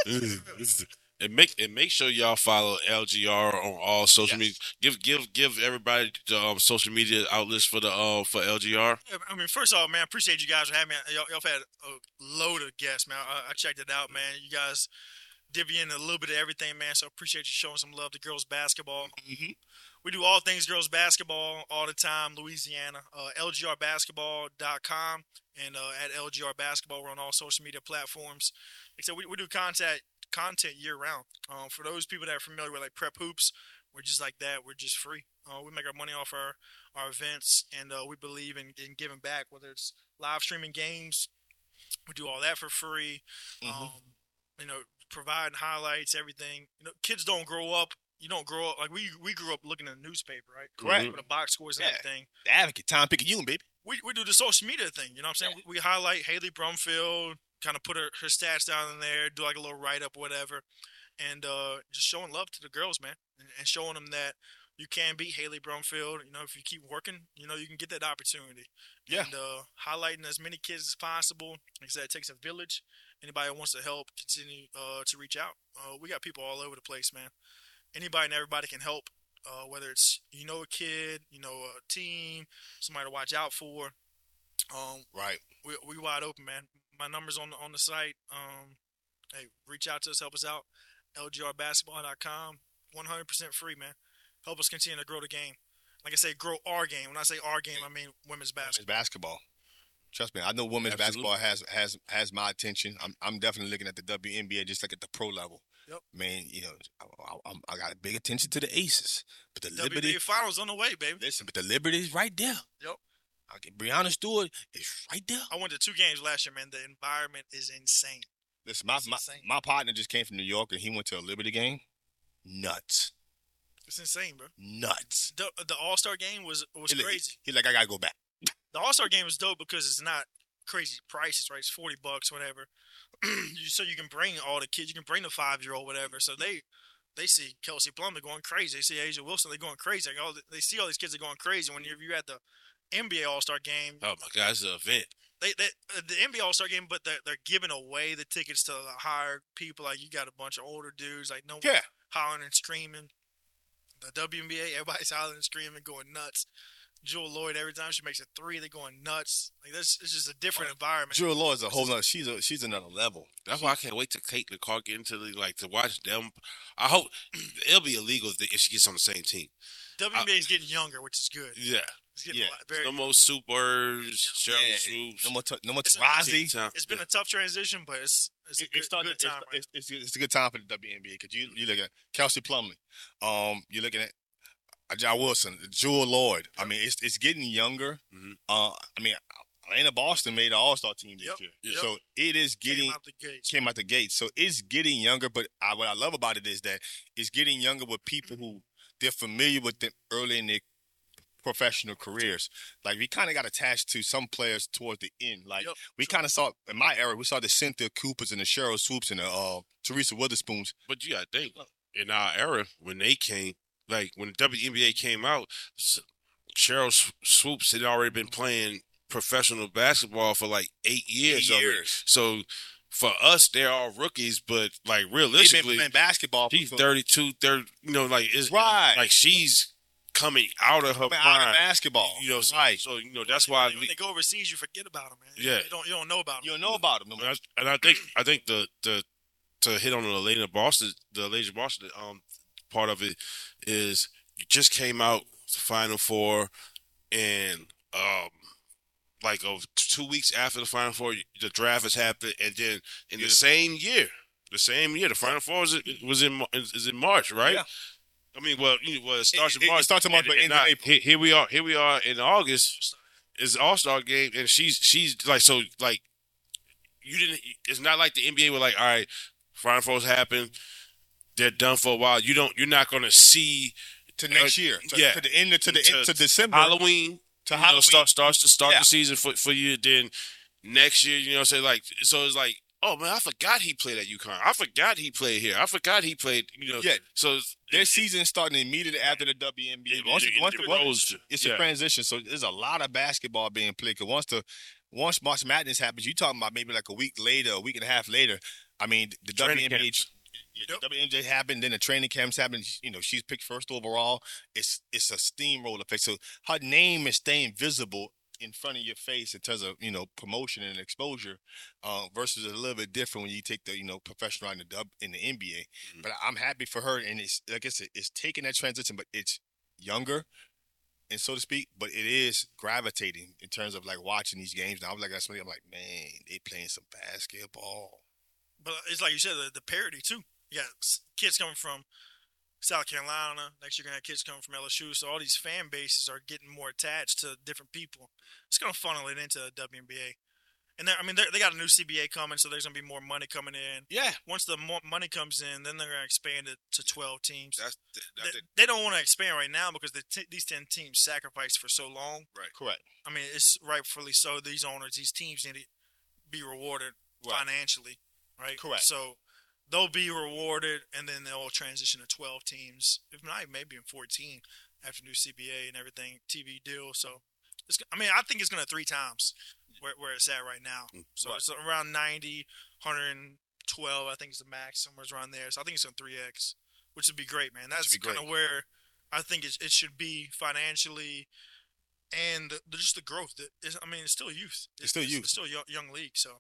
[laughs] For and make and make sure y'all follow LGR on all social Yes. media. Give give give everybody the um, social media outlets for the uh for LGR. I mean, first off, man, appreciate you guys for having me. Y'all, y'all have had a load of guests, man. I, I checked it out, man. You guys divvy in a little bit of everything, man. So appreciate you showing some love to girls basketball. Mhm. We do all things girls basketball all the time, Louisiana. Uh, LGRbasketball.com and uh, at LGR Basketball. We're on all social media platforms. Except we, we do content content year round. Um, for those people that are familiar with like prep hoops, we're just like that. We're just free. Uh, we make our money off our our events, and uh, we believe in, in giving back. Whether it's live streaming games, we do all that for free. Mhm. Um, you know, providing highlights, everything. You know, kids don't grow up. You don't grow up like we we grew up looking at the newspaper, right? Correct. With the box scores and Yeah. everything. The advocate, Times-Picayune, baby. We we do the social media thing. You know what I'm saying? We, we highlight Haley Brumfield, kind of put her, her stats down in there, do like a little write up, whatever, and uh, just showing love to the girls, man, and, and showing them that you can beat Haley Brumfield. You know, if you keep working, you know you can get that opportunity. Yeah. And uh, highlighting as many kids as possible. Like I said, it takes a village. Anybody that wants to help, continue uh, to reach out. Uh, we got people all over the place, man. Anybody and everybody can help. Uh, whether it's you know a kid, you know a team, somebody to watch out for. Um, Right. we we wide open, man. My number's on the on the site. Um, hey, reach out to us, help us out. LGRbasketball.com, 100% free, man. Help us continue to grow the game. Like I say, grow our game. When I say our game, I mean women's It's basketball. basketball. Trust me, I know women's Absolutely. basketball has has has my attention. I'm I'm definitely looking at the WNBA just like at the pro level. Yep. Man, you know, I, I, I got a big attention to the Aces, but the Liberty, finals on the way, baby. listen, but the Liberty is right there. Yep. I get Breanna Stewart is right there. I went to two games last year, man. The environment is insane. Listen, my, my my partner just came from New York and he went to a Liberty game. Nuts, It's insane, bro. nuts. The, the All Star game was was He like- crazy. He like I gotta go back. [laughs] The All Star game is dope because it's not crazy prices, right? It's forty bucks, whatever. [clears throat] so you can bring all the kids. You can bring the five year old, whatever. So they they see Kelsey Plum, they're going crazy. They see A'ja Wilson, they're going crazy. Like all the, they see all these kids are going crazy. When you're, you're at the NBA All Star game, Oh my God, it's an event. they, they uh, the NBA All Star game, but they're, they're giving away the tickets to the higher people. Like you got a bunch of older dudes, like no Yeah. hollering and screaming. The WNBA, everybody's [laughs] hollering and screaming, going nuts. Jewell Loyd, every time she makes a three, they're going nuts. Like this, it's just a different environment. Law is a whole nother. She's a she's another level. That's why I can't wait to take the car get into the like to watch them. I hope [clears throat] it'll be illegal if, they, if she gets on the same team. WNBA is getting younger, which is good. Yeah, Yeah. very. no more supers, Cheryl Yeah. No more t- no more It's Taurasi. T-Time. It's been a tough transition, but it's it's a good, it's, starting good to- time. right it's, it's, it's, it's a good time for the WNBA because you you look at Kelsey Plumley, um, you're looking at John Wilson, Jewell Loyd. I mean, it's it's getting younger. Mhm. Uh, I mean, Aliyah Boston made an All Star team this Yep. year, Yep. so it is Came getting out the gates. came out the gate. So it's getting younger. But I, what I love about it is that it's getting younger with people who they're familiar with them early in their professional careers. Like we kind of got attached to some players towards the end. Like Yep. we kind of saw in my era, we saw the Cynthia Coopers and the Sheryl Swoopes and the uh, Teresa Weatherspoons. But you gotta think in our era when they came, like when the WNBA came out, Sheryl Swoopes had already been playing professional basketball for like eight years. Eight years. So for us, they're all rookies, but like realistically, playing basketball. she's for- 32, 30, you know, like it's Right. like she's coming out of her Coming out of basketball. You know, so, right. so you know that's why. when they go overseas, you forget about them, man. Yeah. you don't you don't know about them. You don't know about them. And I, and I think I think the the to hit on the Aliyah Boston the Aliyah Boston um part of it is you just came out the Final Four and um like oh, two weeks after the Final Four the draft has happened and then in Yeah. the same year the same year the Final Four was, was in is is in March right. Yeah. I mean, well, you know, well, it starts It- in it March. starts in March, and- but and ends in April. Here, here we are. Here we are in August. It's All Star game, and she's she's like so like you didn't. It's not like the NBA were like, all right, Final Fours happen, they're done for a while. You don't. You're not going to see to next uh, year. To, yeah. to the end of to the To end to December. Halloween. to you know, Halloween. start, starts to start Yeah. the season for for you. Then next year, you know, say like so it's like. Oh man, I forgot he played at UConn. I forgot he played here. I forgot he played. You know, Yeah. So Their season starting immediately after the WNBA. It- Once, it- once, it once- goes- it's yeah. a transition, so there's a lot of basketball being played. Cause once the once March Madness happens, you talking about maybe like a week later, a week and a half later. I mean, the Training WNBA, camps. the WNJ happened, then the training camps happened. You know, she's picked first overall. It's it's a steamroller effect. So her name is staying visible in front of your face in terms of you know promotion and exposure, uh, versus a little bit different when you take the you know professional in the dub in the NBA. But I'm happy for her, and it's like I said, it's taking that transition, but it's younger, and so to speak. But it is gravitating in terms of like watching these games. Now I'm like, that's I'm like, man, they playing some basketball. But it's like you said, the, the parity too. You got kids coming from South Carolina. Next, you're gonna have kids coming from LSU. So all these fan bases are getting more attached to different people. It's gonna funnel it into the WNBA. And I mean, they're- got a new CBA coming, so there's gonna be more money coming in. Yeah, Once the more money comes in, then they're gonna expand it to 12 teams. that's They, that's it. they don't want to expand right now because the t- these 10 teams sacrificed for so long. Right. Correct. I mean, it's rightfully so. These owners, these teams need to be rewarded Right. financially, right? Correct. So they'll be rewarded, and then they'll transition to 12 teams, if not maybe in 14 after new CBA and everything, TV deal. So, it's, I mean, I think it's going to three times where, where it's at right now. Mm, so Right. it's around 90, 112, I think is the max, somewhere around there. So I think it's on 3X, which would be great, man. That's kind of where I think it, it should be financially and the, the- just the growth. That is, I mean, it's still youth. It's still youth. It's still a young, young league. So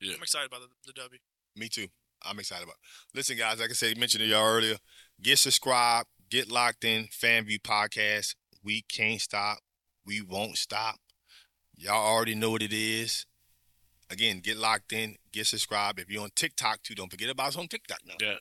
Yeah. I'm excited about the, the W. Me too. I'm excited about. It. Listen, guys, like I said, mentioned to y'all earlier. Get subscribed. Get locked in. FanView podcast. We can't stop. We won't stop. Y'all already know what it is. Again, get locked in. Get subscribed. If you're on TikTok too, don't forget about us on TikTok now. Yeah.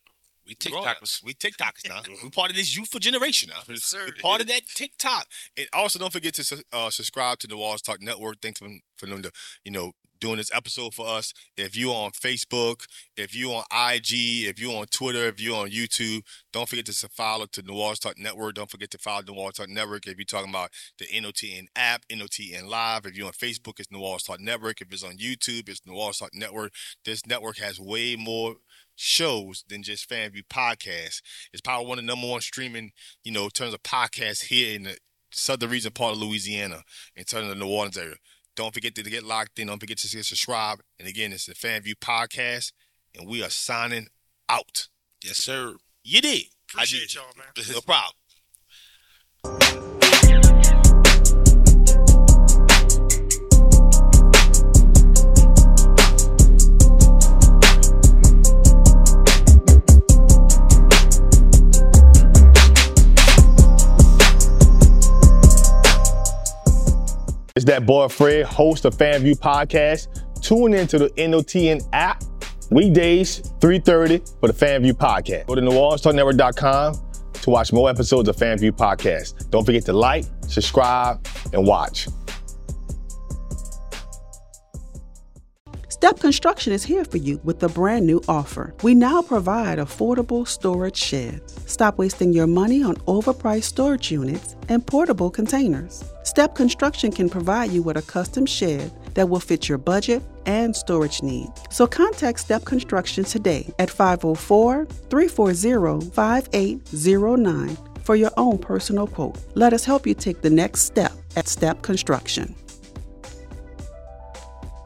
We TikTokers. We TikTokers now. [laughs] we part of this youthful generation now. Yes, sir. We part of that TikTok. And also, don't forget to uh, subscribe to the Walls Talk Network. Thanks for, for them to, you know, doing this episode for us. If you're on Facebook, if you're on IG, if you're on Twitter, if you're on YouTube, don't forget to follow to Walls Talk Network. Don't forget to follow Walls Talk Network. If you're talking about the NOTN app, NOTN Live. If you're on Facebook, it's Walls Talk Network. If it's on YouTube, it's Walls Talk Network. This network has way more shows than just FanView Podcast. It's probably one of the number one streaming, you know, in terms of podcasts here in the southern region part of Louisiana, in terms of the New Orleans area. Don't forget to get locked in. Don't forget to subscribe. And again, it's the FanView Podcast, and we are signing out. Yes, sir. You did. I Appreciate did. y'all, man. [laughs] No problem. It's that boy Fred, host of FanView Podcast. Tune into the NOTN app weekdays, 3.30 for the FanView Podcast. Go to NewOrleansTalkNetwork.com to watch more episodes of FanView Podcast. Don't forget to like, subscribe, and watch. Step Construction is here for you with a brand new offer. We now provide affordable storage sheds. Stop wasting your money on overpriced storage units and portable containers. Step Construction can provide you with a custom shed that will fit your budget and storage needs. So contact Step Construction today at 504 340 5809 for your own personal quote. Let us help you take the next step at Step Construction.